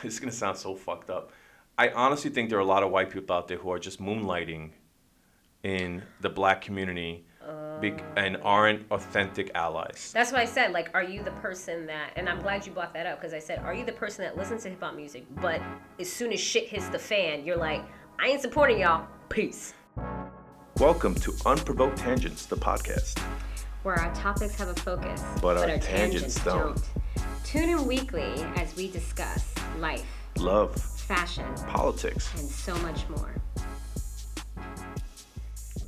this is gonna sound so fucked up. I honestly think there are a lot of white people out there who are just moonlighting in the black community bec- oh. and aren't authentic allies. That's why I said, like, are you the person that, and I'm glad you brought that up because I said, are you the person that listens to hip hop music, but as soon as shit hits the fan, you're like, I ain't supporting y'all. Peace. Welcome to Unprovoked Tangents, the podcast. Where our topics have a focus, But our tangents don't. Tune in weekly as we discuss life, Love, fashion, politics. and so much more.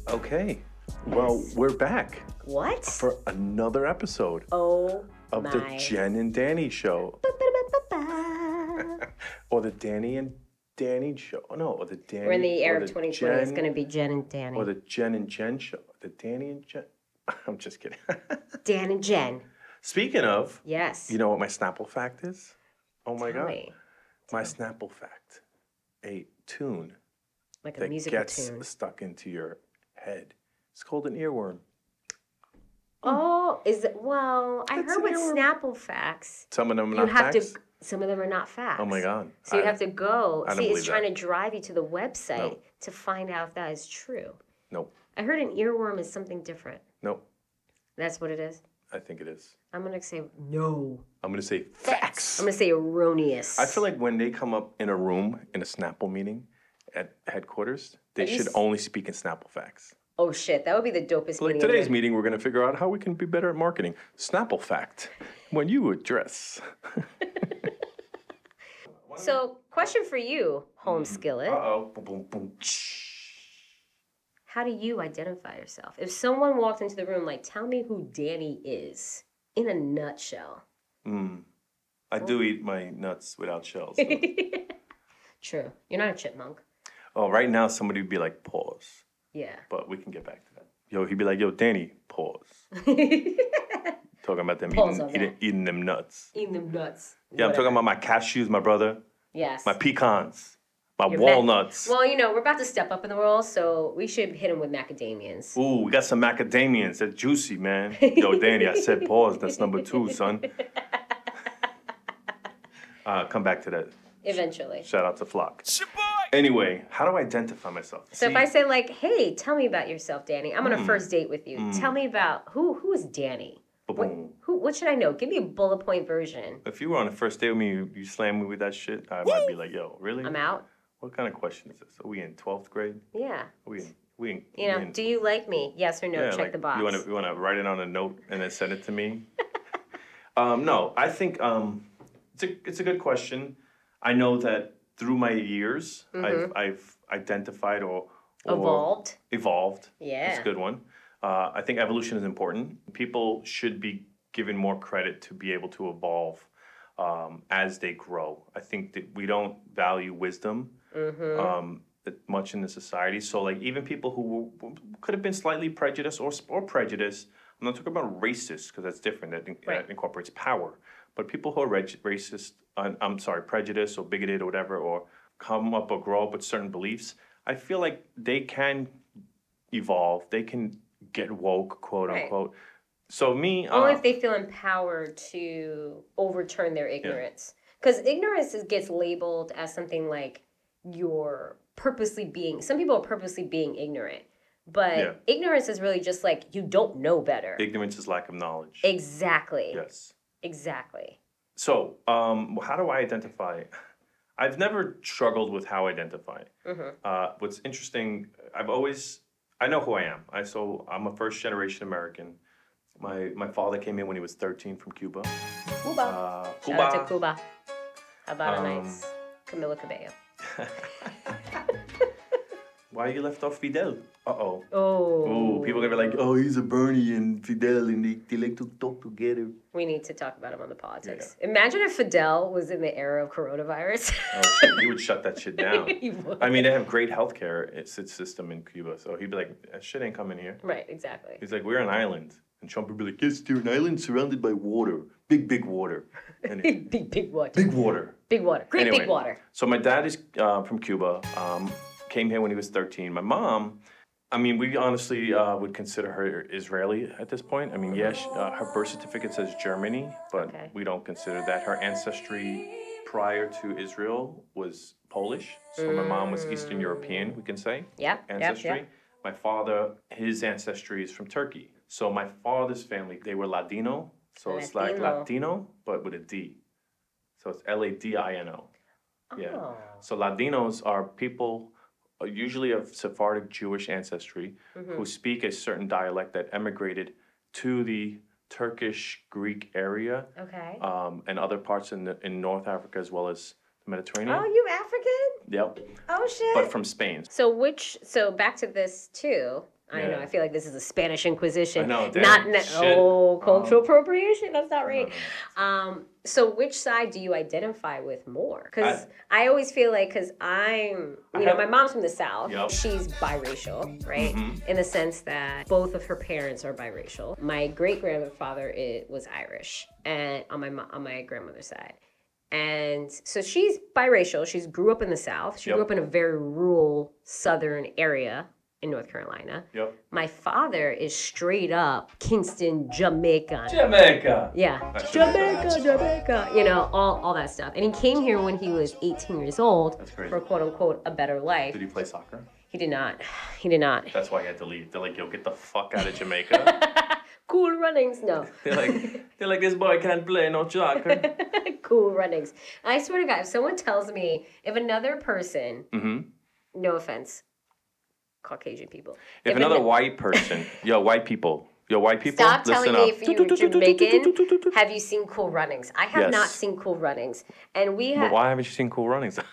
Okay, well, we're back What? for another episode oh of my. the Jen and Danny show, or the Danny and Danny show. Oh, no, or the Danny. We're in the air of 2020. It's going to be Jen and Danny. Or the Jen and Jen show. The Danny and Jen. I'm just kidding. Dan and Jen. Speaking of, Yes. you know what my Snapple fact is? Oh my Tell God. me. My Snapple fact a tune Like a that musical gets tune. stuck into your head. It's called an earworm. Oh, is it? Well, I It's heard an with earworm. Snapple facts, Some of them are you not have facts. to. Some of them are not facts. Oh my God. So you I- have to go. I don't See, it's believe trying that. to drive you to the website No. to find out if that is true. Nope. I heard an earworm is something different. Nope. That's what it is. I think it is. I'm gonna say no. I'm to say facts. I'm gonna say erroneous. I feel like when they come up in a room in a Snapple meeting at headquarters, they should only speak in Snapple facts. oh shit, that would be the dopest Like meeting. today's ever. meeting, we're going to figure out how we can be better at marketing. Snapple fact: when you address. So, question for you, home skillet. oh. Boom, boom, boom. How do you identify yourself? If someone walked into the room, like, tell me who Danny is in a nutshell. Mm. I do eat my nuts without shells. though. True. You're not a chipmunk. oh, right now somebody would be like, pause. Yeah. But we can get back to that. Yo, he'd be like, yo, Danny, pause. Talking about them Pause eating, on eating, that. eating them nuts. Eating them nuts. Yeah, I'm talking about my cashews, my brother, Yes. my pecans, my Your ma- walnuts. Well, you know, we're about to step up in the world, so we should hit him with macadamians. Ooh, we got some macadamians. They're juicy, man. Yo, Danny, I said pause. That's number two, son. Uh, come back to that. Eventually. Shout out to Flock. Anyway, how do I identify myself? So if I say like, "Hey, tell me about yourself, Danny. I'm on Mm. a first date with you. Tell me about who who is Danny? What, ba-boom. who what should I know? Give me a bullet point version. if you were on a first date with me, you, you slam me with that shit, I might be like, yo, really? I'm out. What kind of question is this? Are we in 12th grade? Yeah. Are we in, we in, You know, we in, do you like me? Yes or no? yeah, Check like, the box. You want to you want to write it on a note and then send it to me? um, no, I think um, it's a it's a good question. I know that through my years, I've I've identified or, or Mm-hmm. Evolved. evolved. Yeah. That's a good one. Uh, I think evolution is important. People should be given more credit to be able to evolve um, as they grow. I think that we don't value wisdom Mm-hmm. um, much in the society. So, like, even people who w- could have been slightly prejudiced or, or prejudiced, I'm not talking about racist because that's different, that, in- Right. that incorporates power. But people who are reg- racist, uh, I'm sorry, prejudiced or bigoted or whatever, or come up or grow up with certain beliefs, I feel like they can evolve, they can get woke, quote Right. unquote. So, me, Only uh, if they feel empowered to overturn their ignorance. Because ignorance is, gets labeled as something like you're purposely being. Some people are purposely being ignorant, but Yeah. ignorance is really just like you don't know better. ignorance is lack of knowledge. exactly. yes. Exactly. So, um, how do I identify? I've never struggled with how I identify. Uh, what's interesting, I've always, I know who I am. I so I'm a first generation American. My my father came in when he was 13 from Cuba. Cuba. Uh, Shout out to Cuba. Cuba. Havana Um, Nights. Camila Cabello. Why you left off Fidel? Uh oh. Oh. Oh, people are gonna be like, oh, he's a Bernie and Fidel, and they, they like to talk together. We need to talk about him on the politics. Imagine if Fidel was in the era of coronavirus. Oh shit, he would shut that shit down. I mean, they have great healthcare it's- it's system in Cuba, so he'd be like, that shit ain't coming here. right, exactly. He's like, we're an island. And Trump would be like, yes, they're an island surrounded by water. Big, big water. And it- big, big water. big water. Big water. Great Anyway, big water. So my dad is uh, from Cuba, um, came here when he was 13. My mom, I mean, we honestly uh, would consider her Israeli at this point. I mean, yes, uh, her birth certificate says Germany, but Okay. we don't consider that. Her ancestry prior to Israel was Polish. So my mom was Eastern European, we can say, Yep. Yep. ancestry. Yep. My father, his ancestry is from Turkey. So my father's family, they were Ladino. So it's like Latino. Latino, but with a D. So it's L A D I N O. Yeah. Oh. So Ladinos are people uh, usually of Sephardic Jewish ancestry Mm-hmm. who speak a certain dialect that emigrated to the Turkish Greek area Okay. um, and other parts in, the, in North Africa as well as the Mediterranean. oh, you African? Yep, Oh shit. but from Spain. So which so back to this too. I know. Yeah. I feel like this is a Spanish Inquisition. I know, damn, Not ne- oh cultural Um, appropriation. That's not right. Um. So which side do you identify with more? Because I, always feel like because I'm I you know have- my mom's from the south. Yep. She's biracial, right? Mhm. In the sense that both of her parents are biracial. My great grandfather was Irish, and on my on my grandmother's side. And so she's biracial. She's grew up in the South. She Yep. grew up in a very rural southern area in North Carolina. Yep. My father is straight up Kingston, Jamaica. Jamaica. Yeah. Should've Jamaica, that. Jamaica. You know, all, all that stuff. And he came here when he was 18 years old That's crazy. for quote unquote a better life. Did he play soccer? He did not. He did not. That's why he had to leave. They're like, yo, get the fuck out of Jamaica. cool runnings. No. they're like, they're like, this boy can't play no soccer. cool runnings. I swear to God, if someone tells me, if another person, hmm no offense, Caucasian people. If, If another an- white person, yo, white people, yo, white people, Stop telling listen me if you're Jamaican, have you seen Cool Runnings? I have Yes. not seen Cool Runnings. And we have, why haven't you seen Cool Runnings?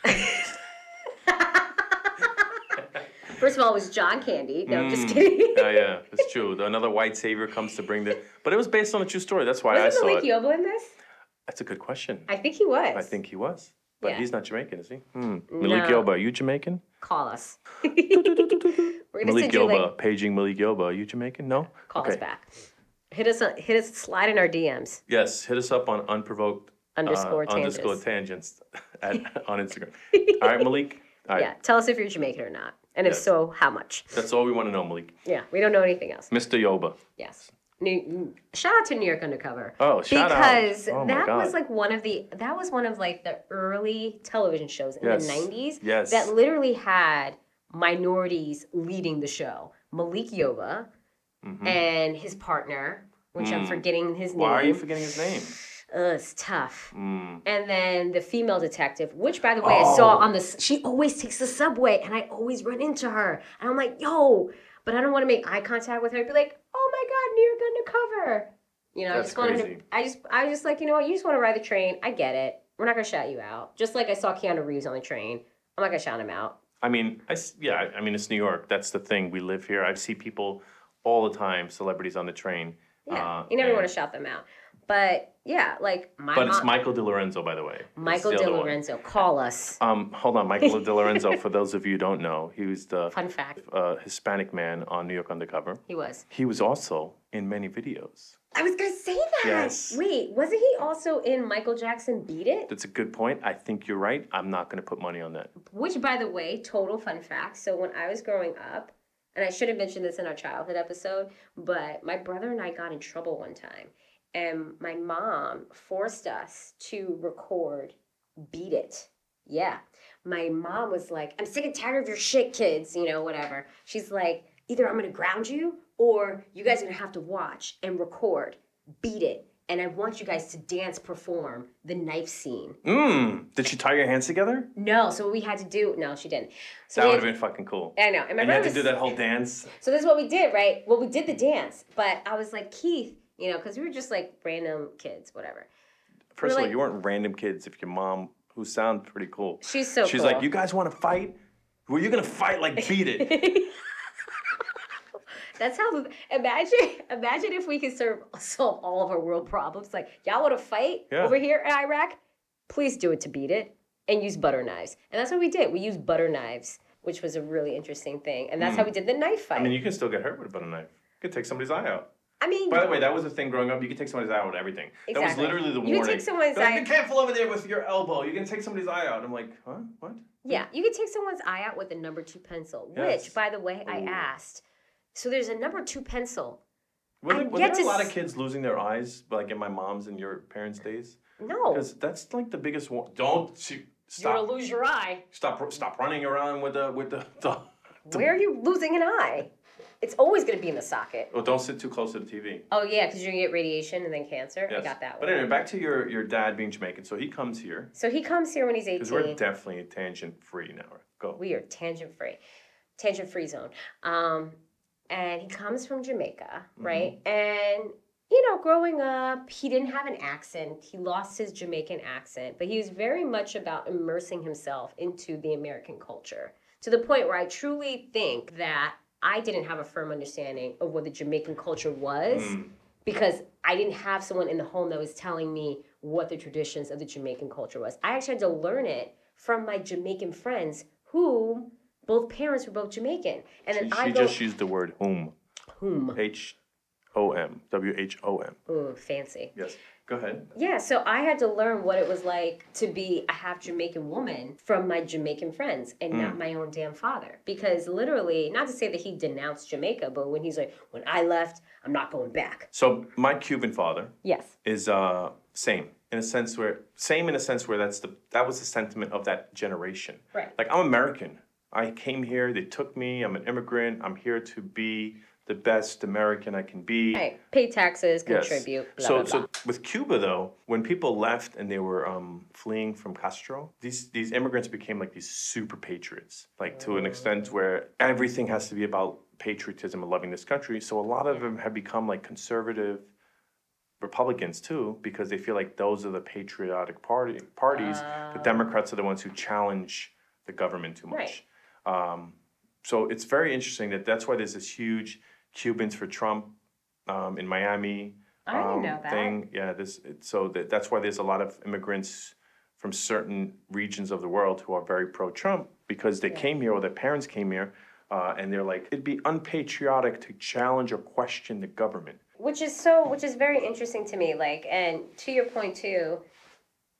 first of all, it was John Candy. No, I'm just Mm. kidding. yeah, yeah, it's true. Another white savior comes to bring the. But it was based on a true story. That's why I Wasn't saw Malik it. Yoba in this? That's a good question. I think he was. I think he was, but Yeah. he's not Jamaican, is he? Hmm. Malik No. Yoba, are you Jamaican? Call us. We're gonna Malik send you Yoba, like paging Malik Yoba. Are you Jamaican? No. call okay. us back. Hit us on, hit us slide in our DMs. Yes, hit us up on unprovoked uh, Underscore tangents. underscore tangents at, on Instagram. All right, Malik. All right, Yeah. Tell us if you're Jamaican or not. And if Yes. so, how much? that's all we want to know, Malik. Yeah. We don't know anything else. Mr. Yoba. Yes. New, shout out to New York Undercover. Oh, shout out. because Oh my that was like one of the that was one of like the early television shows in Yes. the 90s Yes. that literally had minorities leading the show. Malik Yoba Mhm. and his partner, which I'm Mm. forgetting his name. Why are you forgetting his name? Ugh, it's tough. Mm. And then the female detective, which by the way I saw Oh. on the she always takes the subway and I always run into her. And I'm like, yo, but I don't want to make eye contact with her. I'd Be like, oh my god, New York undercover. You know, I That's just wanted to. I just I was just like, you know what, you just want to ride the train. I get it. We're not gonna shout you out. Just like I saw Keanu Reeves on the train. I'm not gonna shout him out. I mean, I yeah, I- I mean, it's New York. That's the thing. We live here. I see people all the time, celebrities on the train. Yeah. Uh, you never want to shout them out. But yeah, like my But it's mom, Michael DiLorenzo, by the way. It's Michael the other one. DiLorenzo. Call us. Um, hold on, Michael DiLorenzo. for those of you who don't know, he was the Fun fact. uh, Hispanic man on New York Undercover. He was. He was also in many videos. I was gonna say that. Yes. Wait, wasn't he also in Michael Jackson Beat It? That's a good point. I think you're right. I'm not going to put money on that. Which, by the way, total fun fact. So when I was growing up, and I should have mentioned this in our childhood episode, but my brother and I got in trouble one time, and my mom forced us to record "Beat It." Yeah, my mom was like, "I'm sick and tired of your shit, kids," you know, whatever. She's like, "Either I'm gonna ground you, or you guys are gonna have to watch and record "Beat It." And I want you guys to dance, perform the knife scene. Mmm. Did she tie your hands together? No, so what we had to do. No, she didn't. So That would have been fucking cool. I know. And my And you had to do that whole dance. So this is what we did, right? Well, we did the dance, but I was like, Keith, you know, because we were just like random kids, whatever. First of all, like- you weren't random kids if your mom, who sounds pretty cool. She's so She's cool. like, you guys want to fight? Well, you're going to fight like beat it. That's how. Imagine, imagine if we could serve, solve all of our world problems. Like, y'all want to fight Yeah. over here in Iraq? Please do it to beat it, and use butter knives. And that's what we did. We used butter knives, which was a really interesting thing. And that's hmm. how we did the knife fight. I mean, you can still get hurt with a butter knife. You could take somebody's eye out. I mean, By the way, that was the thing growing up. You could take somebody's eye out with everything. That was Exactly. literally the You warning. take someone's They're like, eye- Be careful over there with your elbow. You can take somebody's eye out. I'm like, huh? What? Yeah, you could take someone's eye out with a number two pencil, Yes. which, by the way, I Ooh. asked. So there's a number two pencil. Were I there, were get there a to lot of s- kids losing their eyes, like in my mom's and your parents' days? No. Because that's like the biggest one. Don't see, You're stop. gonna lose your eye. Stop! Stop running around with the with the. the, the Where are you losing an eye? It's always gonna be in the socket. oh, don't sit too close to the TV. Oh yeah, because you're gonna get radiation and then cancer. I got that one. But anyway, back to your your dad being Jamaican. So he comes here So he comes here when he's eighteen. because we're definitely tangent free now. Go. we are tangent free, tangent free zone. Um, and he comes from Jamaica, Mm-hmm. right? And you know, growing up, he didn't have an accent. He lost his Jamaican accent, but he was very much about immersing himself into the American culture to the point where I truly think that I didn't have a firm understanding of what the Jamaican culture was Mm. because I didn't have someone in the home that was telling me what the traditions of the Jamaican culture was. I actually had to learn it from my Jamaican friends who both parents were both Jamaican. And then She, I she go just used the word whom. whom. H O M. W H O M. Ooh, fancy. Yes. Go ahead. Yeah, so I had to learn what it was like to be a half Jamaican woman from my Jamaican friends and not my own damn father. Because literally, not to say that he denounced Jamaica, but when he's like, when I left, I'm not going back. So my Cuban father Yes. is uh same in a sense where same in a sense where that's the that was the sentiment of that generation. Right. Like I'm American. I came here. They took me. I'm an immigrant. I'm here to be the best American I can be. Right. Pay taxes, Yes. contribute, blah, so, blah, blah. so with Cuba though, when people left and they were um, fleeing from Castro, these these immigrants became like these super patriots, like to an extent where everything has to be about patriotism and loving this country. So a lot of them have become like conservative Republicans too, because they feel like those are the patriotic party parties. the Democrats are the ones who challenge the government too much. Um, so it's very interesting that that's why there's this huge Cubans for Trump um, in Miami I didn't um, know that. thing. Yeah, this it- so that, that's why there's a lot of immigrants from certain regions of the world who are very pro-Trump because they came here or their parents came here, uh, and they're like, it'd be unpatriotic to challenge or question the government. which is so which is very interesting to me like and to your point too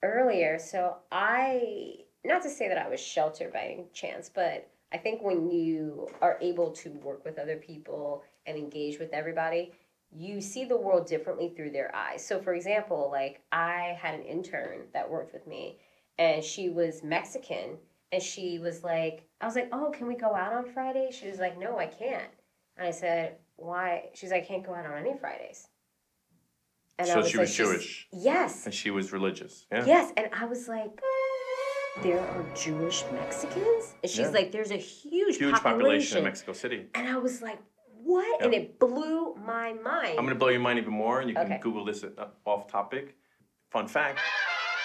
earlier so i not to say that i was sheltered by any chance but i think when you are able to work with other people and engage with everybody you see the world differently through their eyes so for example like i had an intern that worked with me and she was mexican and she was like i was like oh can we go out on friday she was like no i can't and i said why she's like I can't go out on any fridays and So she like, was Jewish. yes And she was religious. Yeah. yes and i was like there are jewish mexicans and she's Yeah. like there's a huge, Huge population in Mexico City. and i was like what and it blew my mind I'm gonna blow your mind even more, and you can Okay. Google this uh, off topic. Fun fact: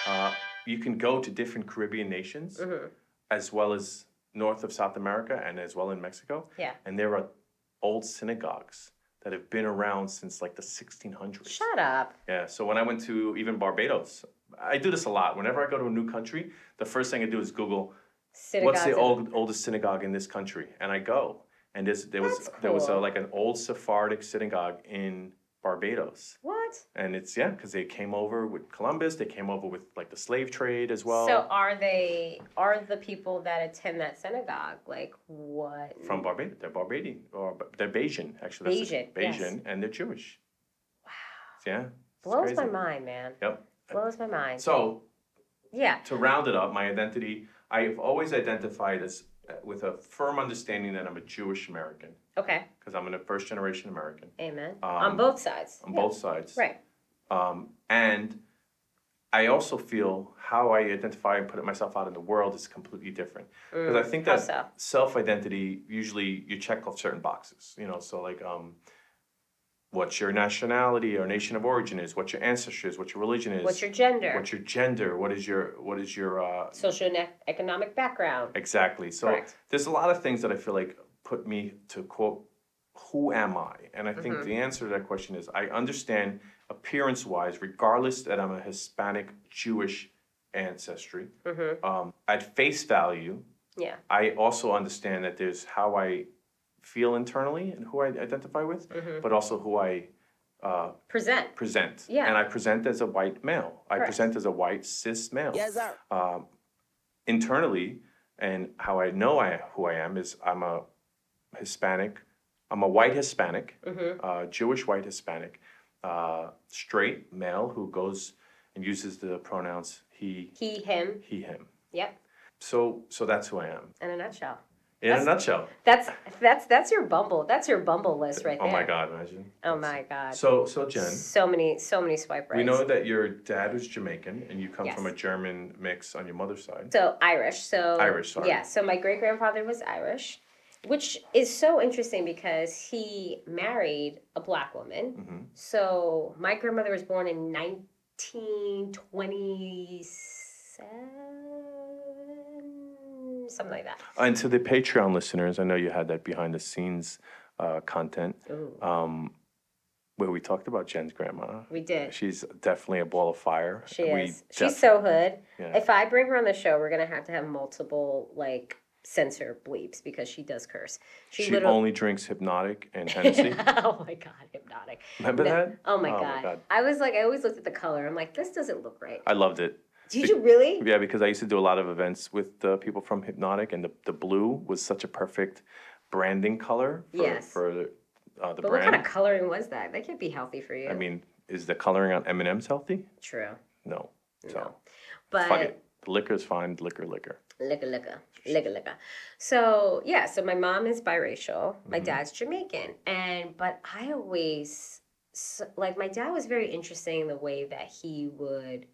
uh, you can go to different Caribbean nations, Mhm. as well as north of South America, and as well in Mexico. Yeah. And there are old synagogues that have been around since like the 1600s. shut up Yeah. So when I went to even Barbados, I do this a lot. Whenever I go to a new country, the first thing I do is Google what's the old, oldest synagogue in this country, and I go. And there's, there was That's there was a, like an old Sephardic synagogue in Barbados, what and it's yeah because they came over with Columbus. They came over with like the slave trade as well so are they are the people that attend that synagogue like what from Barbados. They're Barbadian or they're Bajan actually. It. Bajan, yes. And they're Jewish. wow Yeah. blows my mind man Yep. blows my mind So yeah to round it up, my identity, I've always identified as with a firm understanding that I'm a Jewish American okay because I'm a first generation American amen Um, on both sides on Yeah. both sides. right Um, and I also feel how I identify and put myself out in the world is completely different. Because I think Mm. How that so? self identity usually you check off certain boxes. You know, so like um, what your nationality or nation of origin is, what your ancestry is, what your religion is, what's your gender what's your gender, what is your what is your uh, social and economic background Exactly. So Correct. there's a lot of things that I feel like put me to quote, who am I? And I think Mm-hmm. the answer to that question is I understand appearance wise, regardless that I'm a Hispanic Jewish ancestry, mm-hmm. um, at face value, yeah I also understand that there's how I feel internally and who I identify with, Mm-hmm. but also who I uh, present present. Yeah. And I present as a white male. I present as a white cis male Yes, sir. um, internally and how I know I who I am is I'm a Hispanic, I'm a white Hispanic, Mhm. uh, Jewish white Hispanic, uh, straight male who goes and uses the pronouns he, He, him. he, him. Yep. So, so that's who I am. In a nutshell. In That's- a nutshell. That's that's that's your Bumble. That's your Bumble list right there. Oh my God, imagine. Oh my God. So, so Jen, So many, so many swipe rights. we know that your dad was Jamaican and you come from a Yes. German mix on your mother's side. So Irish. So Irish, sorry. Yeah. So my great grandfather was Irish, which is so interesting because he married a black woman. Mhm. So my grandmother was born in nineteen twenty seven, something like that. And to the Patreon listeners, I know you had that behind the scenes uh, content um, where we talked about Jen's grandma. we did. She's definitely a ball of fire. She We is. She's so hood. Yeah. If I bring her on the show, we're gonna have to have multiple like censor bleeps because she does curse. She, She only drinks Hpnotiq and Hennessy. oh my god, Hpnotiq. Remember No- that? Oh my, Oh my. God. I was like, I always looked at the color. I'm like, this doesn't look right. I loved it. Did you really? Yeah, because I used to do a lot of events with uh, people from Hpnotiq, and the, the blue was such a perfect branding color for, Yes. for uh, the But what kind of coloring was that? That can't be healthy for you. I mean, is the coloring on M&M's healthy? true. No. So, No. But fuck it. Liquor's fine. Liquor, liquor. Liquor, liquor, liquor, liquor. So yeah, so my mom is biracial. My Mhm. dad's Jamaican, and but I always so, like my dad was very interesting in the way that he would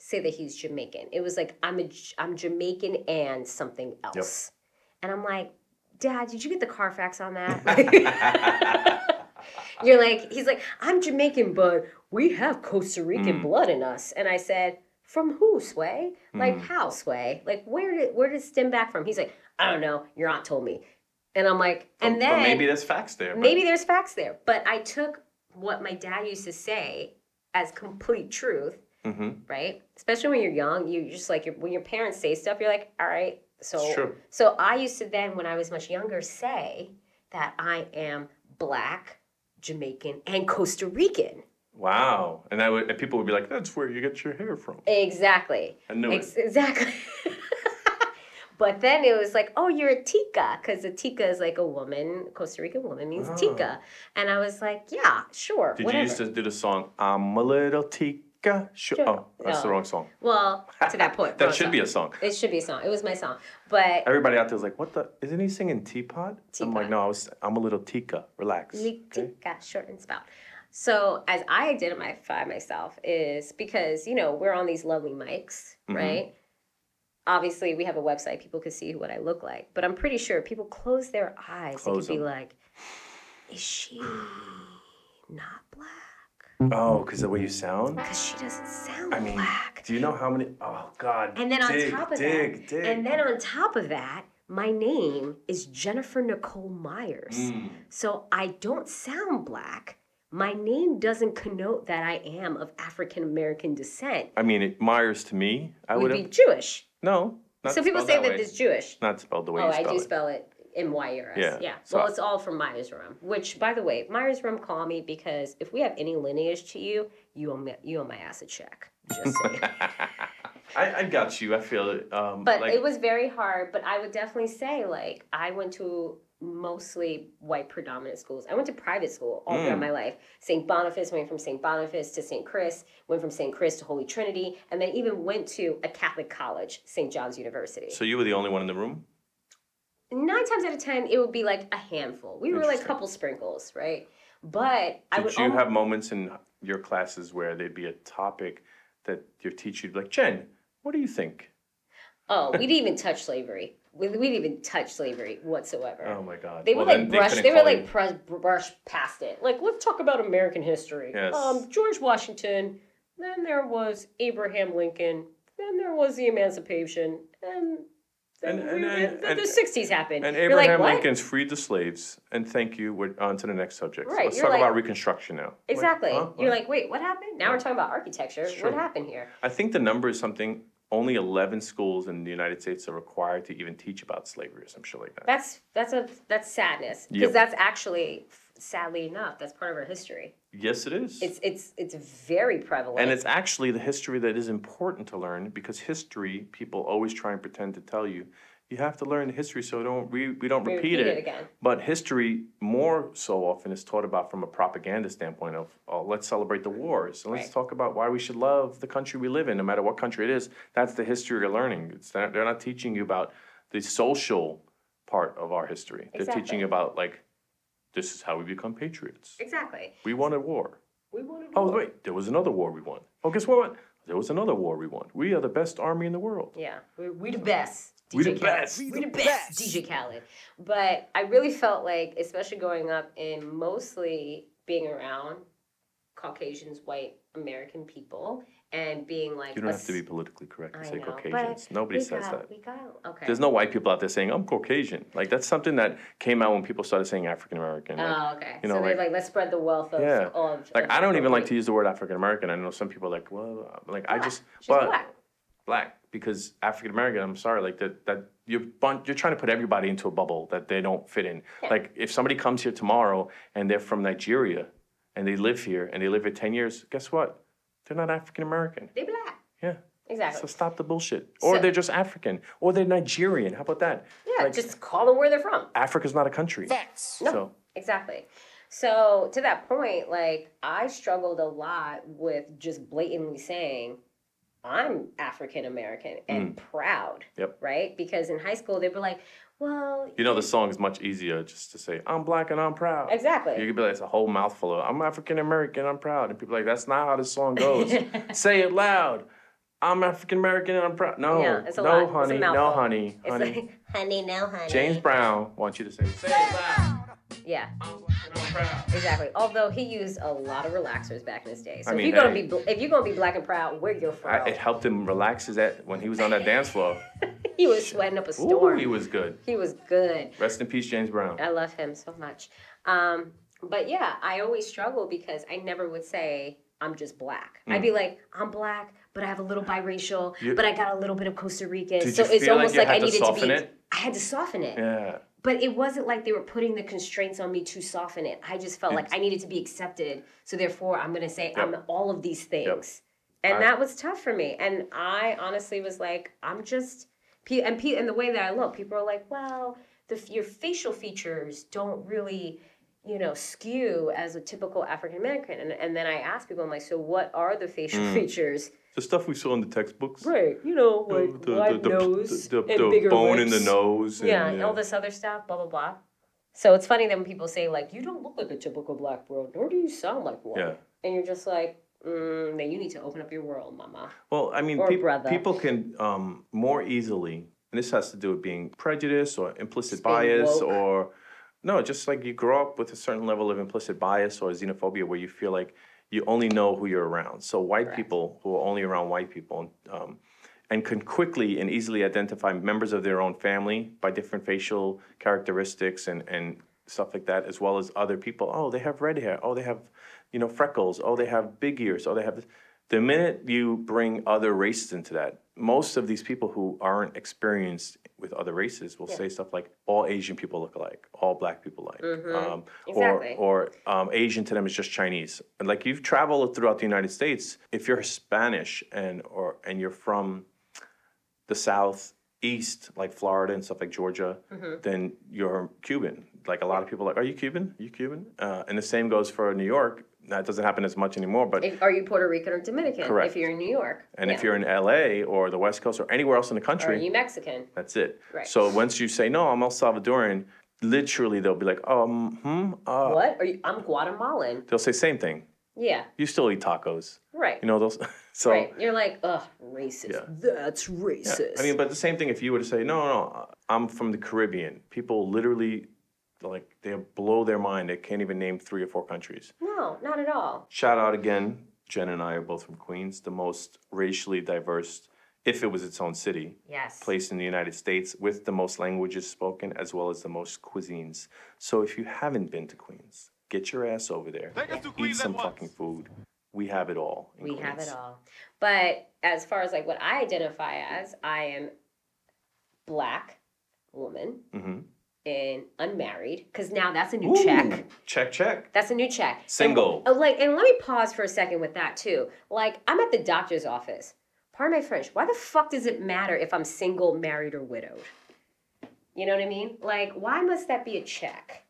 say that he's Jamaican. It was like I'm a I'm Jamaican and something else, and I'm like, Dad, did you get the Carfax on that? You're like, he's like, I'm Jamaican, but we have Costa Rican Mm. blood in us, and I said. From who, Sway? Like Mm. how, Sway? Like where did where did it stem back from? He's like, I don't know. Your aunt told me, and I'm like, and But- then but maybe there's facts there. but- maybe there's facts there. But I took what my dad used to say as complete truth, Mhm. right? Especially when you're young, you just like when your parents say stuff, you're like, all right. So so I used to then, when I was much younger, say that I am black, Jamaican, and Costa Rican. Wow. And that would, and people would be like, that's where you get your hair from. Exactly. I knew Ex- it. exactly. but then it was like, oh, you're a tica, because a tica is like a woman, Costa Rican woman means Oh. tica. And I was like, yeah, sure. Did whatever. you used to do the song, I'm a little tica? Sure. Oh, that's the wrong song. Well, to that point. that should song. be a song. It should be a song. It was my song. But Everybody out there's like, what the? Isn't he singing teapot? I'm like, no, I was, I'm a little tica. Relax. Li- okay? tica, short and spout. So as I identify myself is because, you know, we're on these lovely mics, Mhm. right? Obviously, we have a website. People can see what I look like. But I'm pretty sure people close their eyes. Close they could be like, is she not black? Oh, because the way you sound? Because she doesn't sound I mean, black. do you know how many? Oh, God. And then on top of dig, that, dig. and then on top of that, my name is Jennifer Nicole Myers. Mm. So I don't sound black. My name doesn't connote that I am of African American descent. I mean, it, Myers to me, I would be. Jewish. No. So people say that, way. it's Jewish. Not spelled the way Oh, you I do it. spell it M Y E R S. Yeah, Yeah. so- Well, it's all from Myers Rum. Which, by the way, Myers Rum call me because if we have any lineage to you, you owe me, you owe my ass a check. Just saying. I, I got you. I feel it. Um, But like, it was very hard. But I would definitely say, like, I went to mostly white predominant schools. I went to private school all throughout Mm. my life. St. Boniface, went from St. Boniface to St. Chris, went from St. Chris to Holy Trinity, and then even went to a Catholic college, St. John's University. So you were the only one in the room? Nine times out of ten, it would be like a handful. We were like a couple sprinkles, right? But I Did would you almo- have moments in your classes where there'd be a topic that your teacher would be like, Jen, what do you think? Oh, we didn't even touch slavery. We, we didn't even touch slavery whatsoever. Oh my God. They Well, would like brush. They, would call like press, brush past it. Like let's talk about American history. Yes. Um, George Washington. Then there was Abraham Lincoln. Then there was the Emancipation. And And- and- and- the- and- the sixties happened. And You're like, Abraham what? Lincoln's freed the slaves. And thank you. We're on to the next subject. Right, let's you're talk like- about Reconstruction now. Like, Exactly. huh? You're like, wait, what happened? Now we're talking about architecture. What happened here? I think the number is something. Only eleven schools in the United States are required to even teach about slavery or some shit like that. That's that's a that's sadness because Yep. that's actually, sadly enough, that's part of our history. yes, it is. It's it's it's very prevalent. and it's actually the history that is important to learn because history, people always try and pretend to tell you, You have to learn history so don't we, we don't We repeat, repeat it. again. But history more so often is taught about from a propaganda standpoint of oh let's celebrate the wars and let's Right. talk about why we should love the country we live in no matter what country it is. That's the history you're learning. It's not, they're not teaching you about the social part of our history. They're Exactly. teaching you about like this is how we become patriots. Exactly. We won a war. We wanted Oh wait, there was another war we won. Oh guess what? There was another war we won. We are the best army in the world. Yeah, we we the best. We the Khaled. best. We the best. DJ Khaled. But I really felt like, especially growing up and mostly being around Caucasians, white American people, and being like, You don't have to be politically correct to I say know, but Caucasians. Nobody we says got, that. We got okay. There's no white people out there saying I'm Caucasian. Like that's something that came out when people started saying African American. Like, Oh, okay. you so know, they're like- like, let's spread the wealth of. Yeah. of like I don't even like to use the word African American. I know some people are like, well, like I just, She's but black. black because African American. I'm sorry, like that that you're bun- you're trying to put everybody into a bubble that they don't fit in. Like if somebody comes here tomorrow and they're from Nigeria and they live here and they live here ten years, guess what? They're not African American. They black. Yeah. Exactly. So stop the bullshit. Or So- they're just African. Or they're Nigerian. How about that? yeah, like- just call them where they're from. Africa's not a country. Facts. No. So Exactly. So to that point, like I struggled a lot with just blatantly saying I'm African American and proud. Mm. Yep. Right? Because in high school they were like, well, you know the song is much easier just to say I'm black and I'm proud. exactly. You could be like it's a whole mouthful of I'm African American, I'm proud. And people are like, that's not how this song goes. Say it loud. I'm African American and I'm proud. No, Yeah, it's a no, lot. It's a honey, no, mouthful. honey, It's honey. like, honey, no, honey. James Brown wants you to say, say it loud. Yeah, I'm black and I'm proud. exactly. Although he used a lot of relaxers back in his day. So I if mean, you're gonna hey. be bl- if you're gonna be black and proud, where you're from, I, it helped him relax his at when he was on that dance floor. he was sweating up a Ooh, storm. he was good. he was good. Rest in peace, James Brown. I love him so much. Um, but yeah, I always struggle because I never would say I'm just black. I'd be like, I'm black, but I have a little biracial, Mm. You- but I got a little bit of Costa Rican. So it's like almost like, I to needed to be. it? I had to soften it. Yeah. But it wasn't like they were putting the constraints on me to soften it. I just felt like I needed to be accepted. So therefore, I'm going to say I'm all of these things. And I- that was tough for me. And I honestly was like, I'm just, and, and the way that I look, people are like, well, the, your facial features don't really, you know, skew as a typical African American. And, and then I ask people, I'm like, so what are the facial Mm. features? The stuff we saw in the textbooks. Right, you know, like the, wide the, the, nose the, the, and bigger bone lips. in the nose. And, Yeah, and all this other stuff, blah blah blah. So it's funny that when people say like, "You don't look like a typical black girl, nor do you sound like one," Yeah. and you're just like, mm, "Then you need to open up your world, mama." Well, I mean, Or peop- brother. people can um, more easily, and this has to do with being prejudiced or implicit being bias, woke. or no, just like you grow up with a certain level of implicit bias or xenophobia, where you feel like you only know who you're around. So white Correct. people who are only around white people. Um, and can quickly and easily identify members of their own family by different facial characteristics and, and stuff like that, as well as other people. Oh, they have red hair. Oh, they have, you know, freckles. Oh, they have big ears. Oh, they have. This. The minute you bring other races into that, most of these people who aren't experienced with other races will say stuff like, "All Asian people look alike. All black people like." Um, Exactly. Or, or um, Asian to them is just Chinese. And like you've traveled throughout the United States, if you're Spanish and or and you're from the southeast, like Florida and stuff like Georgia, Mm-hmm. then you're Cuban. Like a lot of people are like, are you Cuban? Are you Cuban? Uh, and the same goes for New York. That doesn't happen as much anymore, but If, are you Puerto Rican or Dominican? Correct. If you're in New York, and if Yeah. you're in LA or the West Coast or anywhere else in the country. are country, you Mexican? that's it. Right. So once you say no, I'm El Salvadorian, literally they'll be like, um, hmm, uh, What? Are you? I'm Guatemalan. they'll say same thing. Yeah, You still eat tacos. right. You know those. so right. You're like, ugh, racist. Yeah. That's Yeah, racist. I mean, but the same thing if you were to say, no, no, I'm from the Caribbean. People literally, like, they blow their mind. They can't even name three or four countries. no, not at all. Shout out again. Jen and I are both from Queens, the most racially diverse, if it was its own city, Yes. place in the United States with the most languages spoken as well as the most cuisines. So if you haven't been to Queens, get your ass over there. Take us to Eat Queens at some once. fucking food. We have it all. in We have Queens. it all. But as far as like what I identify as, I am black woman Mhm. And unmarried because now that's a new Ooh, check. Check, check. That's a new check. Single. And, like, and let me pause for a second with that too. Like, I'm at the doctor's office. Pardon my French. Why the fuck does it matter if I'm single, married, or widowed? You know what I mean? Like, why must that be a check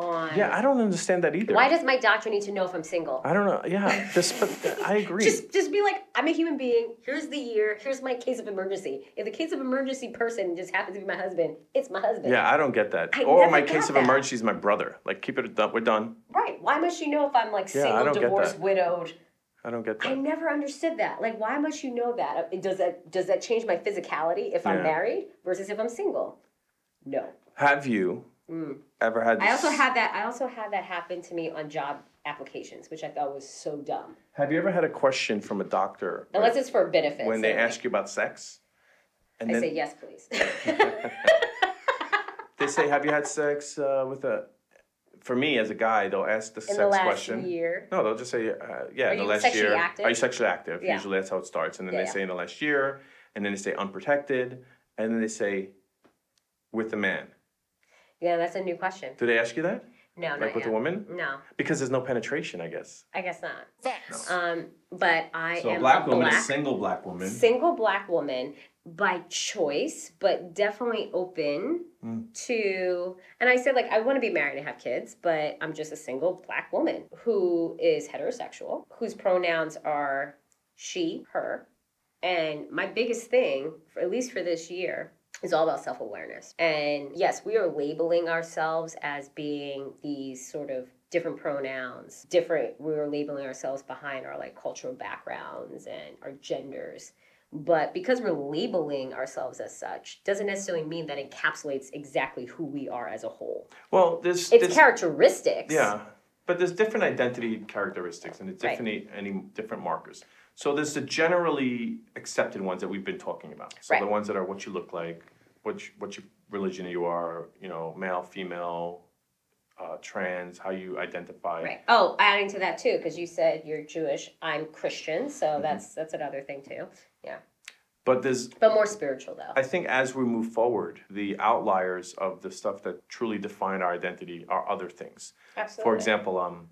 on? Yeah, I don't understand that either. Why does my doctor need to know if I'm single? I don't know. Yeah, this, but I agree. Just, just be like, I'm a human being. Here's the year. Here's my case of emergency. If the case of emergency person just happens to be my husband, it's my husband. yeah, I don't get that. I or my case of emergency is my brother. Like, keep it done. We're done. Right. Why must you know if I'm like Yeah, single, divorced, that. widowed? I don't get that. I never understood that. Like, why must you know that? Uh, Does that does that change my physicality if I'm married versus if I'm single? No. Have you ever had? This, Mm. I also had that. I also had that happen to me on job applications, which I thought was so dumb. Have you ever had a question from a doctor Unless it's for benefits. when they like, ask you about sex? And I then say yes, please. they say, "Have you had sex uh, with a?" For me, as a guy, they'll ask the In sex the last question. year. No, they'll just say, uh, "Yeah, Are in the you last sexually year." active? Are you sexually active? Yeah. Usually, that's how it starts, and then Yeah, they yeah. say in the last year, and then they say unprotected, and then they say with a man. Yeah, that's a new question. Do they ask you that? No, no. Like not with a woman? No, Because there's no penetration, I guess. I guess not. Facts. Um, but I So a black woman, black a single black woman. single black woman by choice, but definitely open Mm. to. And I said, like, I want to be married and have kids, but I'm just a single black woman who is heterosexual, whose pronouns are she, her. And my biggest thing, for, at least for this year, is all about self awareness. And yes, we are labeling ourselves as being these sort of different pronouns, different, we are labeling ourselves behind our like cultural backgrounds and our genders. But because we're labeling ourselves as such, doesn't necessarily mean that encapsulates exactly who we are as a whole. Well, there's It's there's- characteristics. Yeah, but there's different identity characteristics and it's Right. different any different markers. So there's the generally accepted ones that we've been talking about. So the ones that are what you look like, what you, what your religion you are, you know, male, female, uh, trans, how you identify. Right. Oh, adding to that too, because you said you're Jewish. I'm Christian, so Mm-hmm. that's that's another thing too. Yeah, But there's but more spiritual though. I think as we move forward, the outliers of the stuff that truly define our identity are other things. Absolutely. For example, um,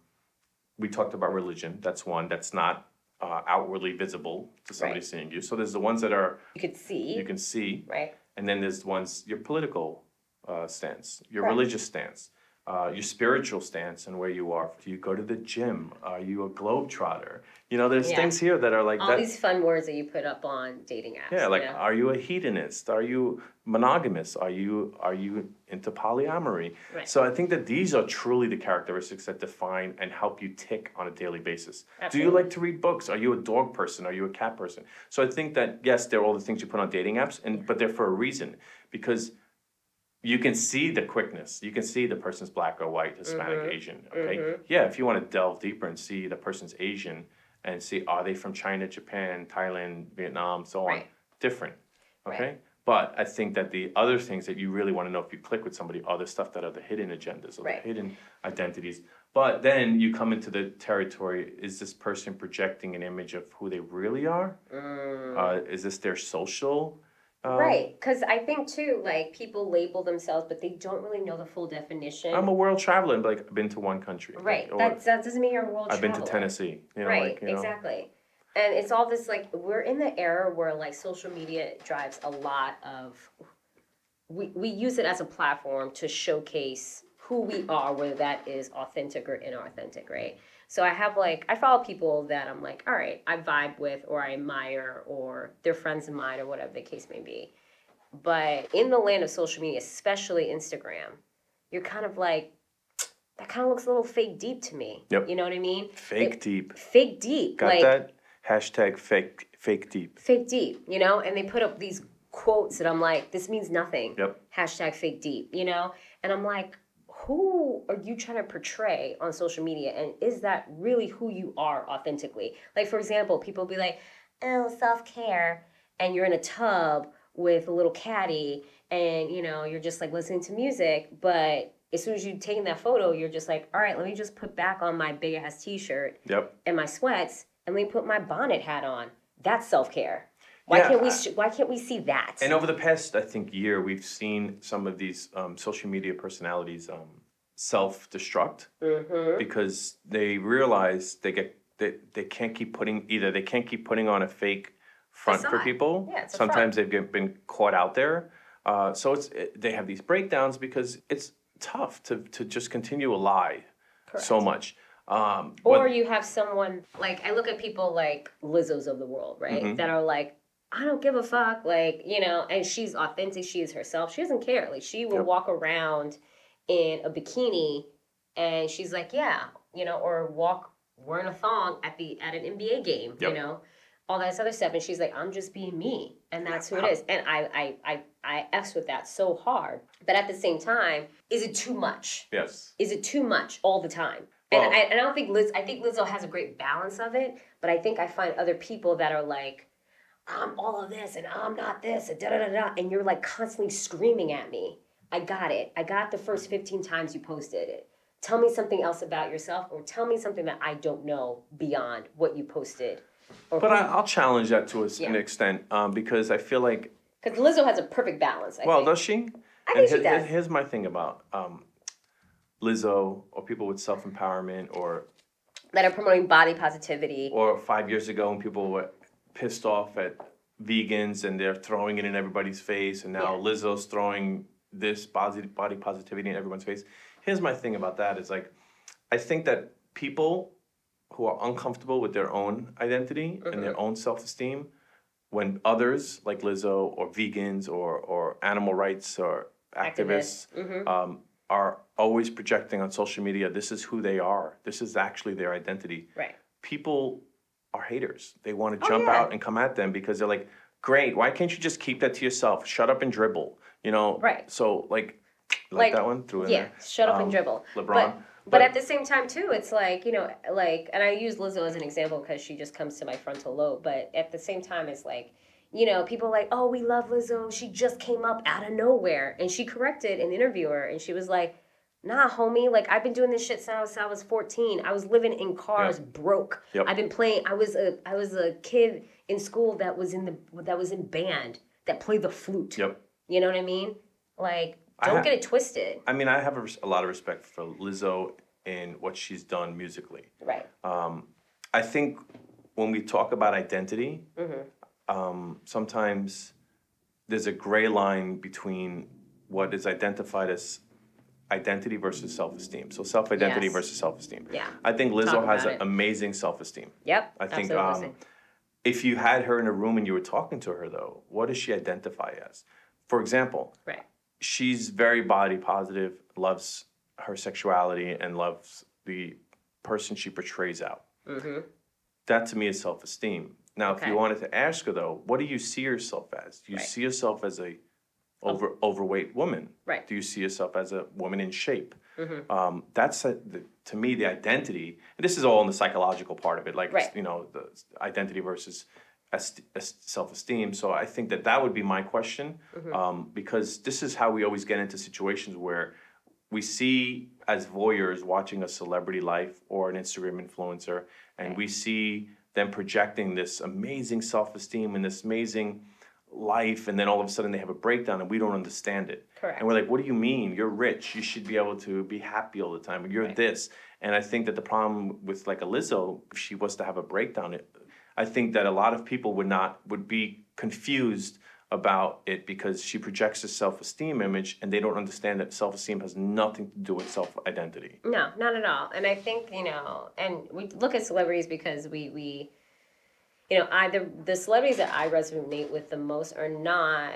we talked about religion. That's one that's not uh, outwardly visible to somebody Right. seeing you. So there's the ones that are you could see. you can see, right. and then there's the ones your political uh, stance, your Correct. religious stance, uh, your spiritual stance, and where you are. Do you go to the gym? Are you a globetrotter? You know, there's Yeah. things here that are like All that. these fun words that you put up on dating apps. Yeah, you like know? are you a hedonist? Are you monogamous? Are you are you into polyamory? Right. So I think that these are truly the characteristics that define and help you tick on a daily basis. Do you like to read books? Are you a dog person? Are you a cat person? So I think that yes, they're all the things you put on dating apps, and but they're for a reason because you can see the quickness. You can see the person's black or white, Hispanic, Mm-hmm. Asian. Okay. Yeah, if you want to delve deeper and see the person's Asian and see are they from China, Japan, Thailand, Vietnam, so on, Right. different. Okay. Right. But I think that the other things that you really want to know if you click with somebody are the stuff that are the hidden agendas or Right. the hidden identities. But then you come into the territory: is this person projecting an image of who they really are? Uh, is this their social? um, Right, because I think too, like people label themselves, but they don't really know the full definition. I'm a world traveler and like I've been to one country. like, right, or That's, that doesn't mean you're a world traveler. I've been to traveler. Tennessee. You know, right, like, you know. exactly. And it's all this like we're in the era where like social media drives a lot of we, we use it as a platform to showcase who we are, whether that is authentic or inauthentic, right? So I have like I follow people that I'm like, all right, I vibe with or I admire or they're friends of mine or whatever the case may be. But in the land of social media, especially Instagram, you're kind of like that kind of looks a little fake deep to me. Yep. You know what I mean? Fake It- deep. fake deep Got like that? Hashtag fake fake deep. fake deep you know? And they put up these quotes that i'm like this means nothing. Yep. hashtag fake deep you know? And i'm like who are you trying to portray on social media? And is that really who you are authentically? Like for example people be like oh self-care. And you're in a tub with a little caddy and you know you're just like listening to music. But as soon as you taking that photo you're just like all right let me just put back on my big ass t-shirt Yep. and my sweats and let me put my bonnet hat on. That's self care. Why Yeah, can't we? I- Why can't we see that? And over the past, I think, year, we've seen some of these um, social media personalities um, self-destruct mm-hmm. because they realize they get they, they can't keep putting either they can't keep putting on a fake front for people. Yeah, it's a Sometimes they've been caught out there. Uh, so it's it, they have these breakdowns because it's tough to to just continue a lie so much. Um, Or but- you have someone like I look at people like Lizzo's of the world, right? Mm-hmm. That are like, I don't give a fuck, like you know, and she's authentic. She is herself. She doesn't care. Like she will Yep. walk around in a bikini, and she's like, yeah, you know, or walk wearing a thong at the at an NBA game, you know. All that other stuff, and she's like, "I'm just being me," and that's who it is. And I, I, I, I f's with that so hard. But at the same time, is it too much? yes, is it too much all the time? And Well- I, I don't think Liz. I think Lizzo has a great balance of it, but I think I find other people that are like, I'm all of this and I'm not this and da da da da, and you're like constantly screaming at me. I got it. I got the first 15 times you posted it. Tell me something else about yourself, or tell me something that I don't know beyond what you posted. But I, I'll challenge that to a, s- an extent um, because I feel like because Lizzo has a perfect balance. I well, think. does she? I And think she does. Here's my thing about um, Lizzo or people with self empowerment or that are promoting body positivity. or five years ago when people were pissed off at vegans and they're throwing it in everybody's face and now Yeah. lizzo's throwing this body, body positivity in everyone's face here's my thing about that is like i think that people who are uncomfortable with their own identity and their own self-esteem when others like lizzo or vegans or, or animal rights or activists, Activists. um, are always projecting on social media this is who they are this is actually their identity Right. people are haters. They want to Oh, jump yeah. out and come at them because they're like, great, why can't you just keep that to yourself? Shut up and dribble. You know? Right. So like like, Like, that one through in Yeah, shut up Um, and dribble. LeBron. But, but But- at the same time too, it's like you know, like, and I use Lizzo as an example because she just comes to my frontal lobe. But at the same time, it's like, you know, people like, oh, we love Lizzo. She just came up out of nowhere, and she corrected an interviewer, and she was like, nah, homie, like I've been doing this shit since I was fourteen. I was living in cars, broke. Yep. I've been playing. I was a, I was a kid in school that was in the that was in band that played the flute. Yep. You know what I mean? Like, don't ha- get it twisted. I mean, I have a, res- a lot of respect for Lizzo and what she's done musically. Right. Um, I think when we talk about identity, Mm-hmm. Um, sometimes there's a gray line between what is identified as identity versus self-esteem. So self-identity Yes. versus self-esteem. Yeah. I think Lizzo has an amazing self-esteem. Yep. I think um, if you had her in a room and you were talking to her though, what does she identify as? For example, right. she's very body positive, loves her sexuality, and loves the person she portrays out. Mm-hmm. That to me is self esteem. Now, if Okay. you wanted to ask her though, what do you see yourself as? Do you Right. see yourself as a over overweight woman? Right. Do you see yourself as a woman in shape? Mhm. Um, that's a, the, to me the identity, and this is all in the psychological part of it, like Right. you know the identity versus est- est- self-esteem. So I think that that would be my question, Mm-hmm. um, because this is how we always get into situations where we see as voyeurs watching a celebrity life or an Instagram influencer, and we see them projecting this amazing self-esteem and this amazing life, and then all of a sudden they have a breakdown and we don't understand it. Correct. And we're like, what do you mean? You're rich. You should be able to be happy all the time. You're Right. this. And I think that the problem with like a Lizzo, if she was to have a breakdown, it, I think that a lot of people would not would be confused about it because she projects a self-esteem image and they don't understand that self-esteem has nothing to do with self-identity. No, not at all. And I think you know, and we look at celebrities because we we, you know, either the the celebrities that I resonate with the most are not.